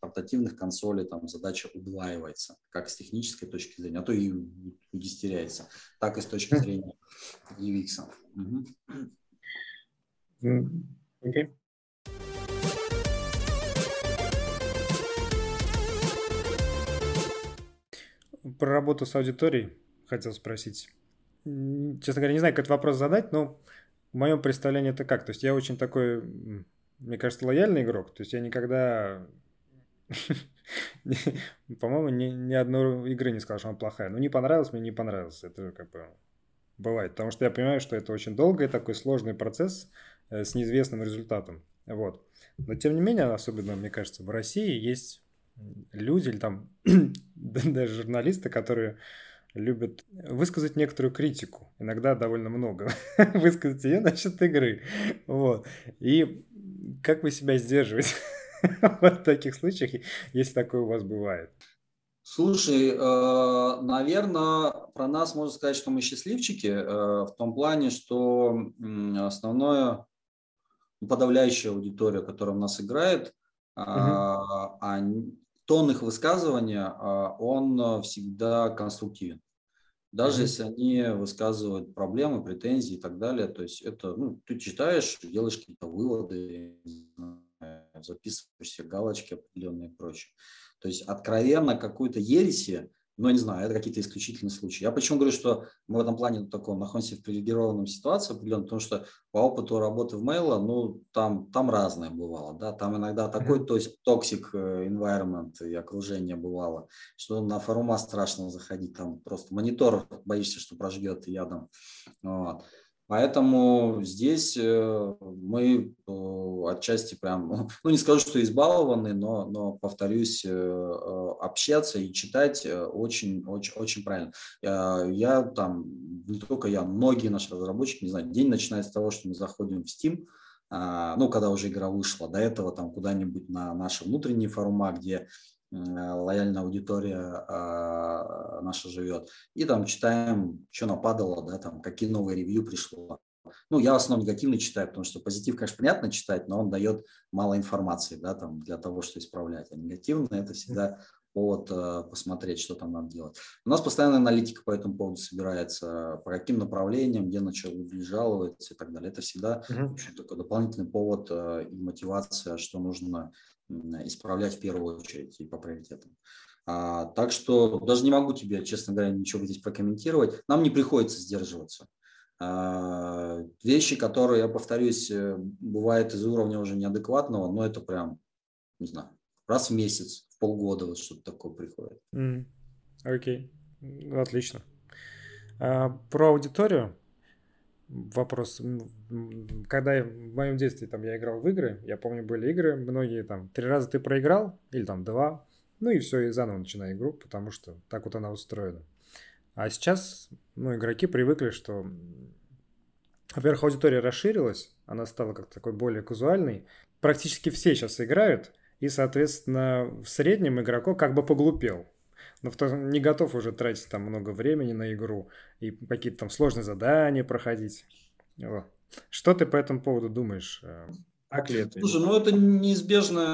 портативных консолей там задача удваивается, как с технической точки зрения, а то и удестеряется, так и с точки зрения UX. Угу. Okay. Про работу с аудиторией хотел спросить. Честно говоря, не знаю, как этот вопрос задать, но в моем представлении это как? То есть я очень такой, мне кажется, лояльный игрок. То есть я никогда, по-моему, ни, ни одной игры не сказал, что она плохая. Ну, не понравилось мне, не понравилось. Это как бы бывает. Потому что я понимаю, что это очень долгий такой сложный процесс э, с неизвестным результатом. Вот. Но тем не менее, особенно, мне кажется, в России есть люди или там даже журналисты, которые любят высказать некоторую критику, иногда довольно много, высказать ее насчет игры. Вот. И как вы себя сдерживаете в таких случаях, если такое у вас бывает? Слушай, э, наверное, про нас можно сказать, что мы счастливчики э, в том плане, что основное подавляющая аудитория, которая у нас играет, угу тон их высказывания, а, он а, всегда конструктивен. Даже mm-hmm. если они высказывают проблемы, претензии и так далее, то есть это, ну, ты читаешь, делаешь какие-то выводы, записываешь все галочки определенные и прочее. То есть откровенно какую-то ереси но ну, не знаю, это какие-то исключительные случаи. Я почему говорю, что мы в этом плане таком находимся в привилегированном ситуации определенно, потому что по опыту работы в Mail, ну, там, там разное бывало, да, там иногда такой, то есть toxic э, environment и окружение бывало, что на форума страшно заходить, там просто монитор боишься, что прожгет ядом. Вот. Поэтому здесь э, мы э, отчасти прям, ну не скажу, что избалованы, но, но повторюсь, э, общаться и читать очень, очень, очень правильно. Я там, не только я, многие наши разработчики, не знаю, день начинается с того, что мы заходим в Steam, а, ну, когда уже игра вышла, до этого там куда-нибудь на наши внутренние форума, где лояльная аудитория а, наша живет. И там читаем, что нападало, да, там, какие новые ревью пришло. Ну, я в основном негативно читаю, потому что позитив, конечно, понятно читать, но он дает мало информации, да, там, для того, что исправлять. А негативно это всегда повод э, посмотреть, что там надо делать. У нас постоянная аналитика по этому поводу собирается, по каким направлениям, где на что жаловаться и так далее. Это всегда общем, такой дополнительный повод э, и мотивация, что нужно исправлять в первую очередь и по приоритетам. А, так что даже не могу тебе, честно говоря, ничего здесь прокомментировать. Нам не приходится сдерживаться. А, вещи, которые, я повторюсь, э, бывают из уровня уже неадекватного, но это прям, не знаю, раз в месяц, в полгода вот что-то такое приходит. Окей, mm. okay. отлично. А, про аудиторию вопрос. Когда в моем детстве там я играл в игры, я помню, были игры, многие там три раза ты проиграл, или там два, ну и все, и заново начинай игру, потому что так вот она устроена. А сейчас, ну, игроки привыкли, что во-первых, аудитория расширилась, она стала как такой более казуальной. Практически все сейчас играют, и, соответственно, в среднем игроков как бы поглупел. Но не готов уже тратить там много времени на игру и какие-то там сложные задания проходить. Что ты по этому поводу думаешь? Так ли это? Слушай, ну это неизбежно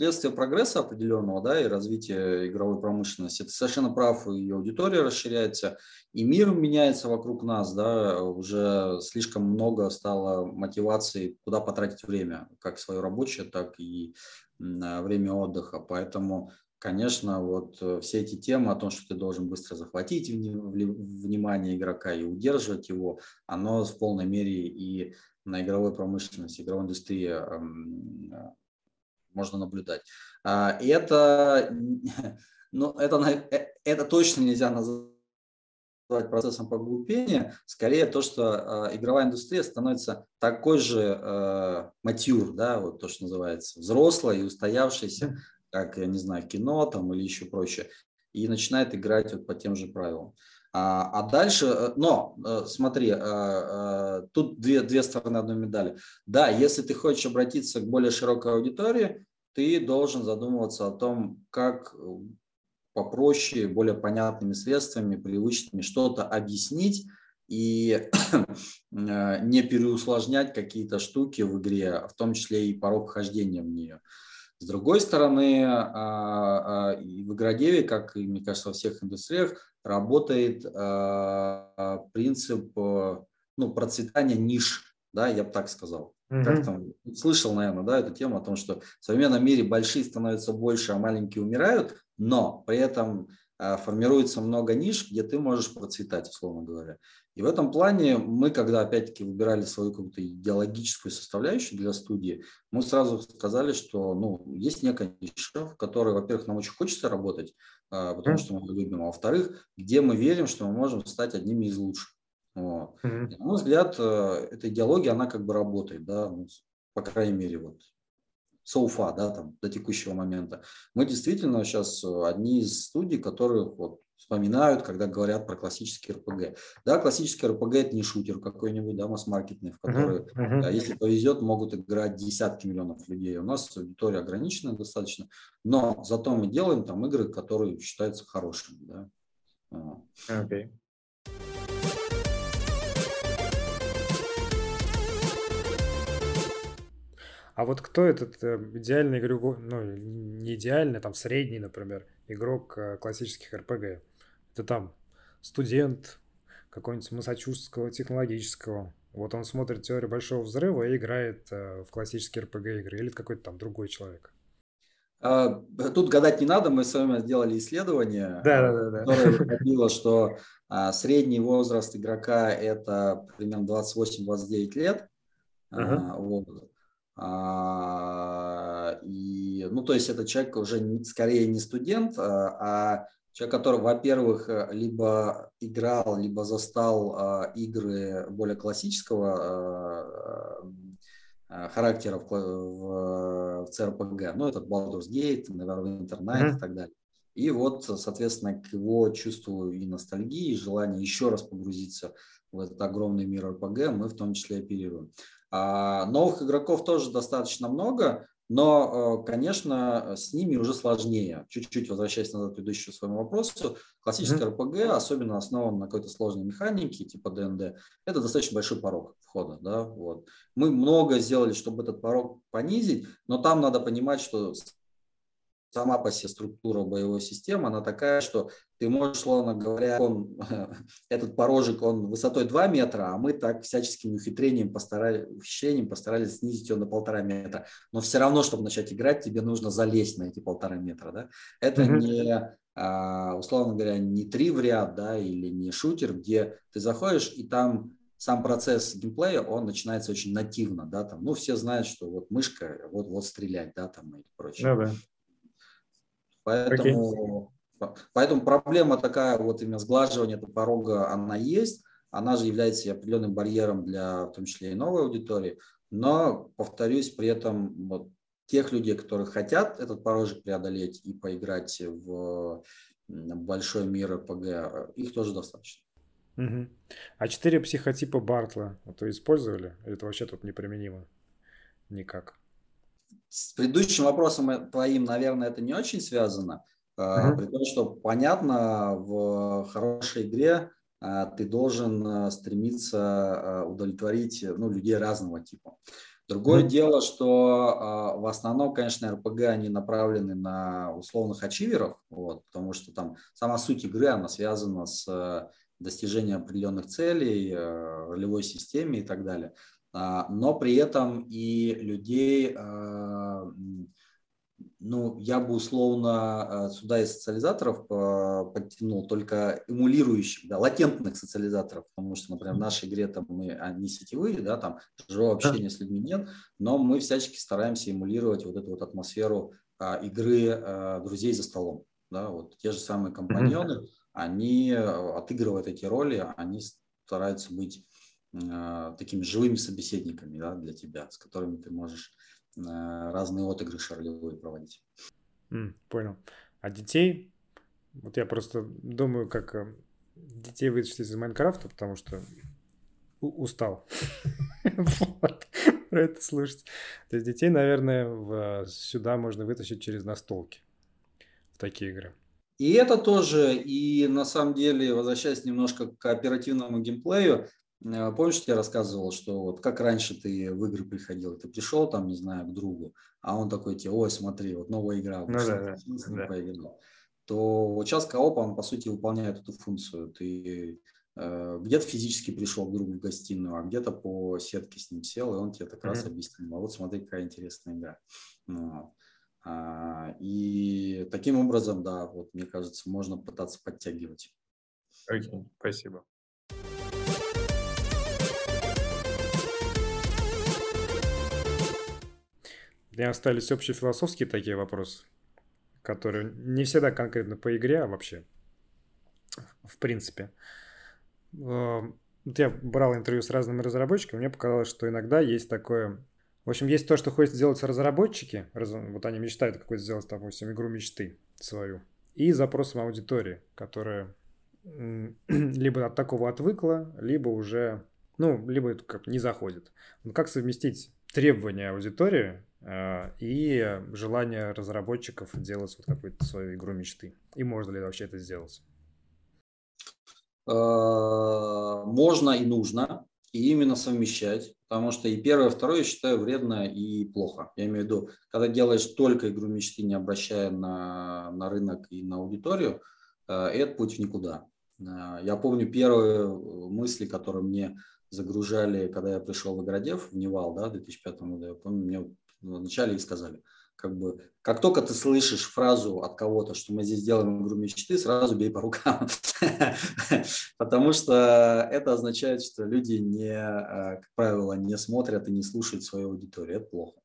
следствие прогресса определенного, да, и развития игровой промышленности. Ты совершенно прав, и аудитория расширяется, и мир меняется вокруг нас, да, уже слишком много стало мотивации, куда потратить время, как свое рабочее, так и время отдыха. Поэтому, конечно, вот э, все эти темы о том, что ты должен быстро захватить внимание игрока и удерживать его, оно в полной мере и на игровой промышленности, игровой индустрии можно наблюдать. А, и это, ну, это, э, это точно нельзя назвать процессом поглупения, скорее то, что э, игровая индустрия становится такой же э, матюр, да, вот то, что называется, взрослой и устоявшейся, как, я не знаю, кино там или еще прочее, и начинает играть вот по тем же правилам. А, а дальше, э, но э, смотри, э, тут две, две стороны одной медали. Да, если ты хочешь обратиться к более широкой аудитории, ты должен задумываться о том, как попроще, более понятными средствами, привычными что-то объяснить и не переусложнять какие-то штуки в игре, в том числе и порог вхождения в нее. С другой стороны, а, а, в игродеве, как и, мне кажется, во всех индустриях, работает э, принцип э, ну, процветания ниш, да, я бы так сказал. Mm-hmm. Как там, слышал, наверное, да, эту тему о том, что в современном мире большие становятся больше, а маленькие умирают, но при этом э, формируется много ниш, где ты можешь процветать, условно говоря. И в этом плане мы, когда опять-таки выбирали свою какую-то идеологическую составляющую для студии, мы сразу сказали, что ну, есть некая ниша, в которой, во-первых, нам очень хочется работать, а, потому что мы любим, а во-вторых, где мы верим, что мы можем стать одними из лучших. Mm-hmm. на мой взгляд, э, эта идеология, она как бы работает, да, ну, по крайней мере, вот so far, да, там, до текущего момента. Мы действительно сейчас э, одни из студий, которые вот вспоминают, когда говорят про классический РПГ. Да, классический РПГ – это не шутер какой-нибудь, да, масс-маркетный, в который, uh-huh, uh-huh. если повезет, могут играть десятки миллионов людей. У нас аудитория ограничена достаточно, но зато мы делаем там игры, которые считаются хорошими. Да. Okay. А вот кто этот э, идеальный игрок, ну, не идеальный, там, средний, например, игрок э, классических РПГ? Это там студент какого-нибудь Массачусетского технологического. Вот он смотрит теорию большого взрыва и играет э, в классические РПГ игры. Или какой-то там другой человек. А, тут гадать не надо, мы с вами сделали исследование, да, да, да, которое выходило, что а, средний возраст игрока это примерно 28-29 лет. Uh-huh. Вот. А, и, ну, то есть это человек уже скорее не студент, а Человек, который, во-первых, либо играл, либо застал э, игры более классического характера в, в, в CRPG, ну, этот Baldur's Gate, Neverwinter Night mm-hmm. и так далее. И вот, соответственно, к его чувству и ностальгии, и желанию еще раз погрузиться в этот огромный мир RPG мы в том числе оперируем. А новых игроков тоже достаточно много, но, э, конечно, с ними уже сложнее. Чуть-чуть возвращаясь назад к предыдущему своему вопросу, классический mm-hmm. RPG, особенно основан на какой-то сложной механике, типа ДНД, это достаточно большой порог входа. Да? Вот. Мы много сделали, чтобы этот порог понизить, но там надо понимать, что сама по себе структура боевой системы, она такая, что ты можешь, словно говоря, он, этот порожек, он высотой 2 метра, а мы так всяческим ухитрением постарались, ухищрением постарались снизить его на полтора метра. Но все равно, чтобы начать играть, тебе нужно залезть на эти полтора метра. Да? Это mm-hmm. не, а, условно говоря, не три в ряд, да, или не шутер, где ты заходишь и там сам процесс геймплея, он начинается очень нативно, да, там, ну, все знают, что вот мышка, вот, вот стрелять, да, там и прочее. Ну, да. Поэтому. Поэтому проблема такая, вот именно сглаживание этого порога, она есть. Она же является определенным барьером для, в том числе и новой аудитории. Но, повторюсь, при этом вот, тех людей, которые хотят этот порожек преодолеть и поиграть в большой мир РПГ, их тоже достаточно. Угу. А четыре психотипа Бартла, вы использовали? Или это вообще тут неприменимо? Никак. С предыдущим вопросом твоим, наверное, это не очень связано. Uh-huh. При том, что понятно, в хорошей игре а, ты должен а, стремиться удовлетворить ну, людей разного типа. Другое mm-hmm. дело, что в основном, конечно, РПГ они направлены на условных ачиверов, вот, потому что там сама суть игры, она связана с достижением определенных целей, ролевой системе и так далее. Но при этом и людей ну, я бы условно э, сюда из социализаторов э, подтянул только эмулирующих, да, латентных социализаторов, потому что, например, в нашей игре там мы не сетевые, да, там живого общения с людьми нет, но мы всячески стараемся эмулировать вот эту вот атмосферу а, игры а, друзей за столом, да, вот те же самые компаньоны, они отыгрывают эти роли, они стараются быть а, такими живыми собеседниками, да, для тебя, с которыми ты можешь разные отыгрыши ролевые проводить. Mm, понял. А детей, вот я просто думаю, как э, детей вытащить из Майнкрафта, потому что устал вот, про это слушать. То есть детей, наверное, сюда можно вытащить через настолки в такие игры. И это тоже, и на самом деле, возвращаясь немножко к оперативному геймплею, помнишь, я рассказывал, что вот как раньше ты в игры приходил, ты пришел там, не знаю, к другу, а он такой тебе, ой, смотри, вот новая игра, ну, да, да, поиграл. То вот сейчас кооп, он по сути выполняет эту функцию. Ты э, где-то физически пришел к другу в гостиную, а где-то по сетке с ним сел, и он тебе как mm-hmm. раз объяснил, а вот смотри, какая интересная игра. Ну, а, и таким образом, да, вот мне кажется, можно пытаться подтягивать. Окей, okay, спасибо. У меня остались общефилософские такие вопросы, которые не всегда конкретно по игре, а вообще в принципе. Эм, вот я брал интервью с разными разработчиками, мне показалось, что иногда есть такое... В общем, есть то, что хочет сделать разработчики, вот они мечтают какой-то сделать, допустим, игру мечты свою, и запросом аудитории, которая либо от такого отвыкла, либо уже, ну, либо как не заходит. Но как совместить требования аудитории э, и желание разработчиков делать вот какую-то свою игру мечты. И можно ли вообще это сделать? Э, можно и нужно, и именно совмещать, потому что и первое, и второе считаю вредно и плохо. Я имею в виду, когда делаешь только игру мечты, не обращая на, на рынок и на аудиторию, э, это путь в никуда. Я помню первые мысли, которые мне загружали, когда я пришел в Игродев, в Невал, да, в 2005 году, я помню, мне вначале и сказали, как бы, как только ты слышишь фразу от кого-то, что мы здесь делаем игру мечты, сразу бей по рукам. Потому что это означает, что люди не, э, как правило, не смотрят и не слушают свою аудиторию. Это плохо.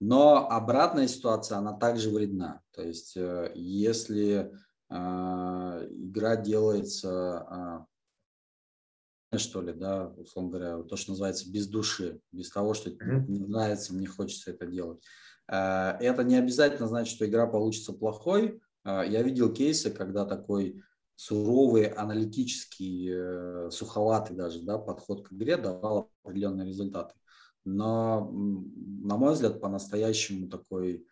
Но обратная ситуация, она также вредна. То есть, э, если э, игра делается что ли, да, условно говоря, то, что называется без души, без того, что mm-hmm. не нравится, мне хочется это делать. Э, это не обязательно значит, что игра получится плохой. Э, я видел кейсы, когда такой суровый, аналитический, э, суховатый даже да, подход к игре давал определенные результаты. Но, на мой взгляд, по-настоящему такой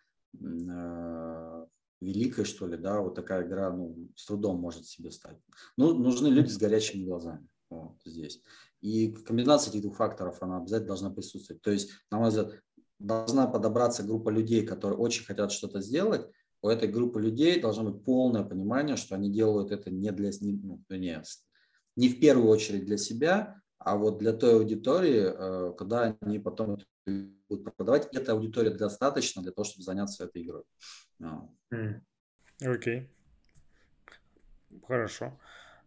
великой, что ли, да, вот такая игра, ну, с трудом может себе стать. Ну, нужны люди с горячими глазами вот здесь. И комбинация этих двух факторов, она обязательно должна присутствовать. То есть, на мой взгляд, должна подобраться группа людей, которые очень хотят что-то сделать. У этой группы людей должно быть полное понимание, что они делают это не для ну, не, не в первую очередь для себя, а вот для той аудитории, э, когда они потом будут продавать, эта аудитория достаточно для того, чтобы заняться этой игрой. Окей. Okay. Хорошо.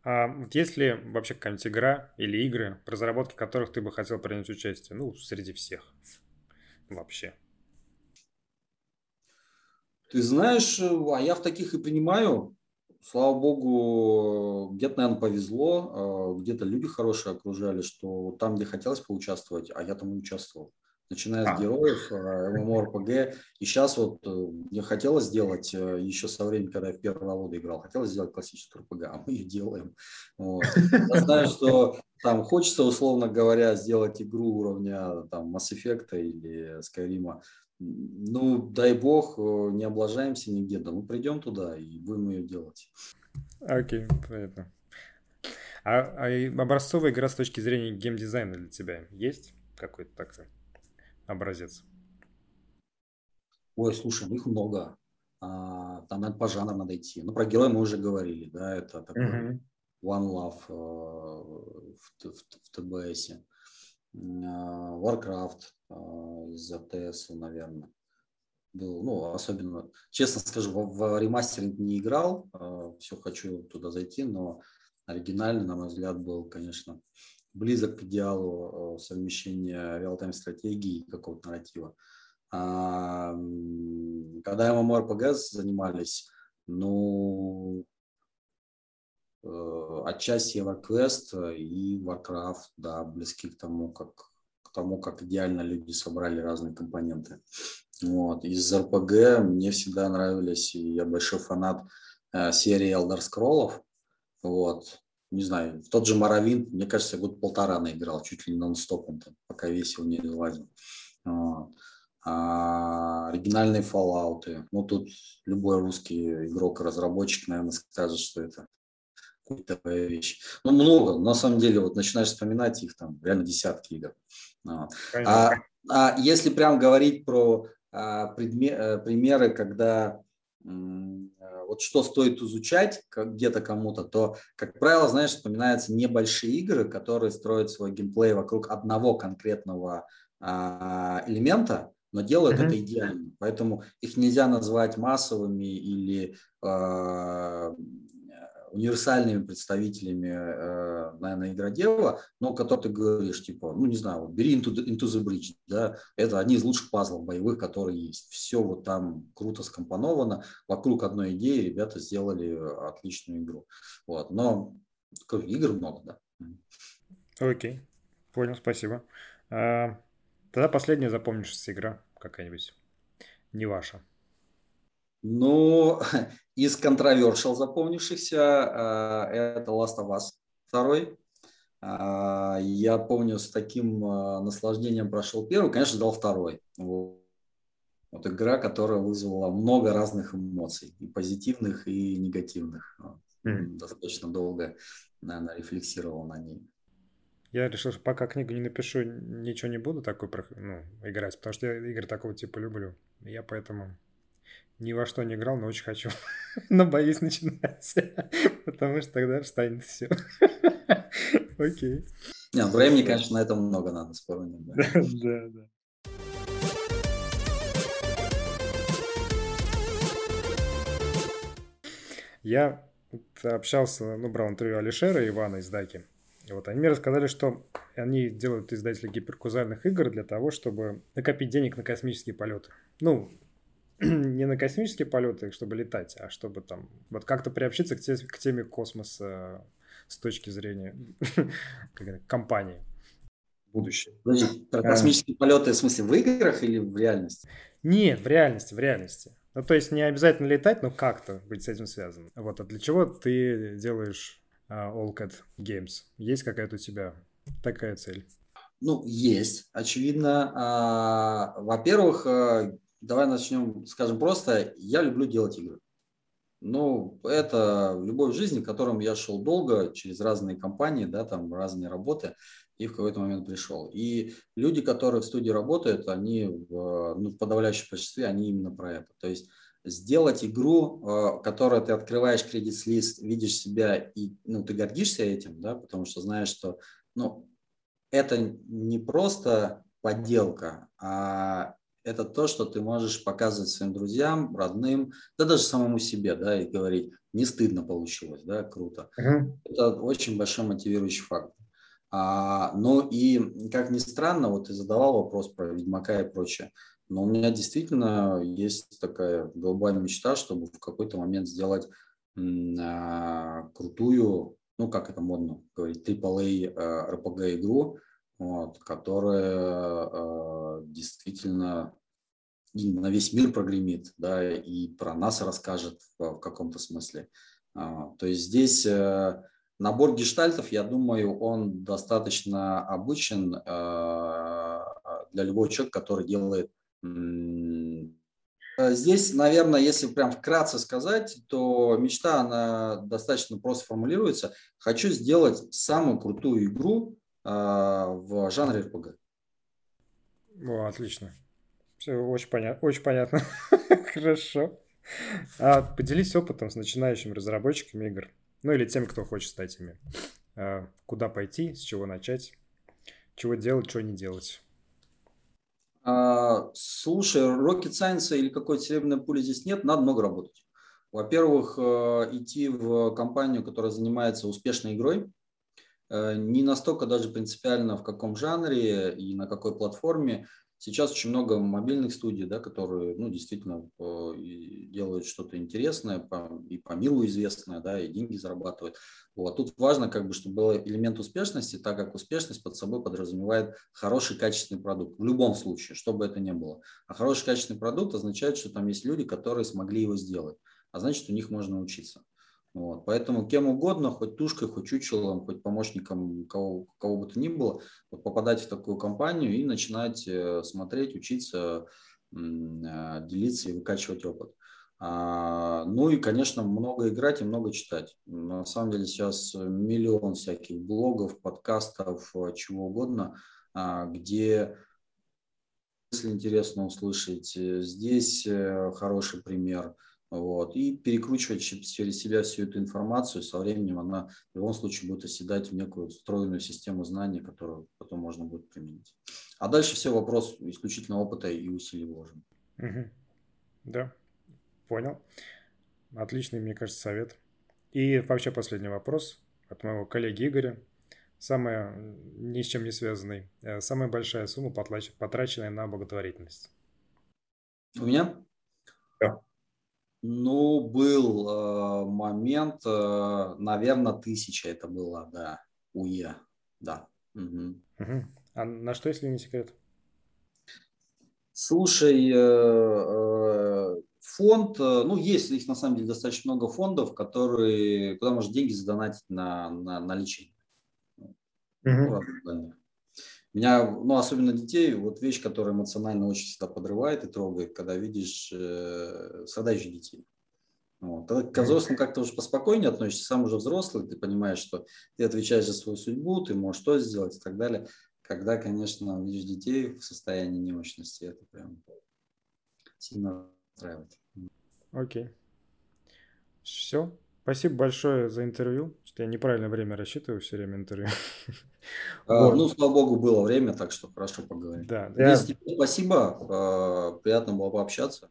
А есть ли вообще какая-нибудь игра или игры, в разработке которых ты бы хотел принять участие? Ну, среди всех вообще. Ты знаешь, а я в таких и принимаю. Слава богу, где-то, наверное, повезло, а где-то люди хорошие окружали, что там, где хотелось поучаствовать, а я там и участвовал. Начиная а. с героев, MMORPG. И сейчас вот мне хотелось сделать, еще со времени, когда я в первой Володе играл, хотелось сделать классическую RPG, а мы ее делаем. Вот. Я знаю, что там хочется, условно говоря, сделать игру уровня там, Mass Effect или Skyrim. Ну, дай бог, не облажаемся нигде, да мы придем туда и будем ее делать. Окей, okay, понятно. А, а образцовая игра с точки зрения геймдизайна для тебя есть какой-то такой образец? Ой, слушай, их много. А, там надо по жанрам надо идти. Ну, про героя мы уже говорили, да, это такой uh-huh. One Love э, в, в, в ТБС. А, Warcraft э, из АТС, наверное. Был, ну, особенно, честно скажу, в, в ремастеринг не играл, э, все хочу туда зайти, но оригинальный, на мой взгляд, был, конечно, близок к идеалу э, совмещения реал-тайм стратегии и какого-то нарратива. А, когда MMORPG занимались, ну, э, отчасти EverQuest и Warcraft, да, близки к тому, как к тому, как идеально люди собрали разные компоненты. Вот. Из RPG мне всегда нравились, и я большой фанат э, серии Elder Scrolls, вот. Не знаю, в тот же Моровин, мне кажется, год полтора наиграл, чуть ли не нон-стопом, там, пока весело не залазил. Вот. А, оригинальные Fallout. Ну, тут любой русский игрок-разработчик, наверное, скажет, что это такая вещь. Ну, много. На самом деле, вот начинаешь вспоминать их там, реально десятки игр. Вот. А, а если прям говорить про а, предме, а, примеры, когда Э, вот что стоит изучать где-то кому-то, то, как правило, знаешь, вспоминаются небольшие игры, которые строят свой геймплей вокруг одного конкретного а, элемента, но делают mm-hmm. это идеально. Поэтому их нельзя назвать массовыми или а, универсальными представителями, э, наверное, игродела, но который ты говоришь, типа, ну, не знаю, вот бери Into the, Into the Bridge, да, это одни из лучших пазлов боевых, которые есть. Все вот там круто скомпоновано, вокруг одной идеи ребята сделали отличную игру. Вот, но игр много, да. Окей, понял, спасибо. А, тогда последняя запомнившаяся игра какая-нибудь, не ваша. Ну, из контровершил запомнившихся а, это Last of Us 2. А, я помню, с таким а, наслаждением прошел первый, конечно, дал второй. Вот. вот игра, которая вызвала много разных эмоций, и позитивных, и негативных. Mm. Достаточно долго, наверное, рефлексировал на ней. Я решил, что пока книгу не напишу, ничего не буду такой ну, играть, потому что я игры такого типа люблю. Я поэтому ни во что не играл, но очень хочу. но боюсь начинать, потому что тогда встанет все. Окей. Не, ну, времени, конечно, на это много надо, спору нет. Да, да. да. Я общался, ну, брал интервью Алишера и Ивана из Даки. И вот они мне рассказали, что они делают издатели гиперкузальных игр для того, чтобы накопить денег на космические полеты. Ну, не на космические полеты, чтобы летать, а чтобы там вот как-то приобщиться к, те, к теме космоса с точки зрения компании. Будущее. Подожди, про космические а, полеты в смысле в играх или в реальности? Нет, в реальности, в реальности. Ну, то есть не обязательно летать, но как-то быть с этим связан. Вот, а для чего ты делаешь uh, All Cat Games? Есть какая-то у тебя такая цель? Ну, есть. Очевидно, а, во-первых, а, Давай начнем, скажем просто, я люблю делать игры. Ну, это любовь в жизни, к которому я шел долго, через разные компании, да, там разные работы, и в какой-то момент пришел. И люди, которые в студии работают, они в, ну, в подавляющем большинстве, они именно про это. То есть сделать игру, э, которую ты открываешь кредит-лист, видишь себя и ну, ты гордишься этим, да, потому что знаешь, что ну, это не просто подделка, а это то, что ты можешь показывать своим друзьям, родным, да даже самому себе, да, и говорить, не стыдно получилось, да, круто. Uh-huh. Это очень большой мотивирующий фактор. А, ну и, как ни странно, вот ты задавал вопрос про Ведьмака и прочее, но у меня действительно есть такая голубая мечта, чтобы в какой-то момент сделать а, крутую, ну как это модно говорить, AAA RPG игру, вот, которая э, действительно и на весь мир прогремит, да, и про нас расскажет в, в каком-то смысле. А, то есть здесь э, набор гештальтов, я думаю, он достаточно обычен э, для любого человека, который делает Э, здесь, наверное, если прям вкратце сказать, то мечта, она достаточно просто формулируется. Хочу сделать самую крутую игру в жанре RPG. О, отлично. Все очень понятно. Очень понятно. Хорошо. А поделись опытом с начинающими разработчиками игр. Ну или тем, кто хочет стать ими. А, куда пойти, с чего начать, чего делать, чего не делать. А, слушай, rocket science или какой-то серебряной пули здесь нет, надо много работать. Во-первых, э, идти в компанию, которая занимается успешной игрой, не настолько даже принципиально в каком жанре и на какой платформе. Сейчас очень много мобильных студий, да, которые ну, действительно э, делают что-то интересное и по миру известное, да, и деньги зарабатывают. Вот. Тут важно, как бы, чтобы был элемент успешности, так как успешность под собой подразумевает хороший качественный продукт. В любом случае, что бы это ни было. А хороший качественный продукт означает, что там есть люди, которые смогли его сделать. А значит, у них можно учиться. Вот. Поэтому кем угодно, хоть тушкой, хоть чучелом, хоть помощником кого, кого бы то ни было, попадать в такую компанию и начинать э, смотреть, учиться, э, делиться и выкачивать опыт. А, ну и, конечно, много играть и много читать. На самом деле сейчас миллион всяких блогов, подкастов, чего угодно, а, где если интересно услышать, э, здесь хороший пример – вот, и перекручивать через себя всю эту информацию, со временем она в любом случае будет оседать в некую встроенную систему знаний, которую потом можно будет применить. А дальше все вопрос исключительно опыта и усилий вложен. Угу. Да, понял. Отличный, мне кажется, совет. И вообще последний вопрос от моего коллеги Игоря. Самая, ни с чем не связанный, э, самая большая сумма, потраченная на благотворительность. У меня? Да. Ну, был э, момент, э, наверное, тысяча это было, да, УЕ, да. Угу. Угу. А на что, если не секрет? Слушай, э, э, фонд, э, ну, есть их на самом деле достаточно много фондов, которые, куда можно деньги задонатить на, на, на лечение. Угу. Ну, меня, ну, особенно детей, вот вещь, которая эмоционально очень всегда подрывает и трогает, когда видишь э, страдающих детей. Вот. Тогда к взрослым как-то уже поспокойнее относишься, сам уже взрослый, ты понимаешь, что ты отвечаешь за свою судьбу, ты можешь что сделать и так далее. Когда, конечно, видишь детей в состоянии немощности, это прям сильно устраивает. Окей. Все. Спасибо большое за интервью. Что я неправильное время рассчитываю все время интервью. А, ну, слава богу, было время, так что хорошо поговорить. Да, спасибо, а, приятно было пообщаться.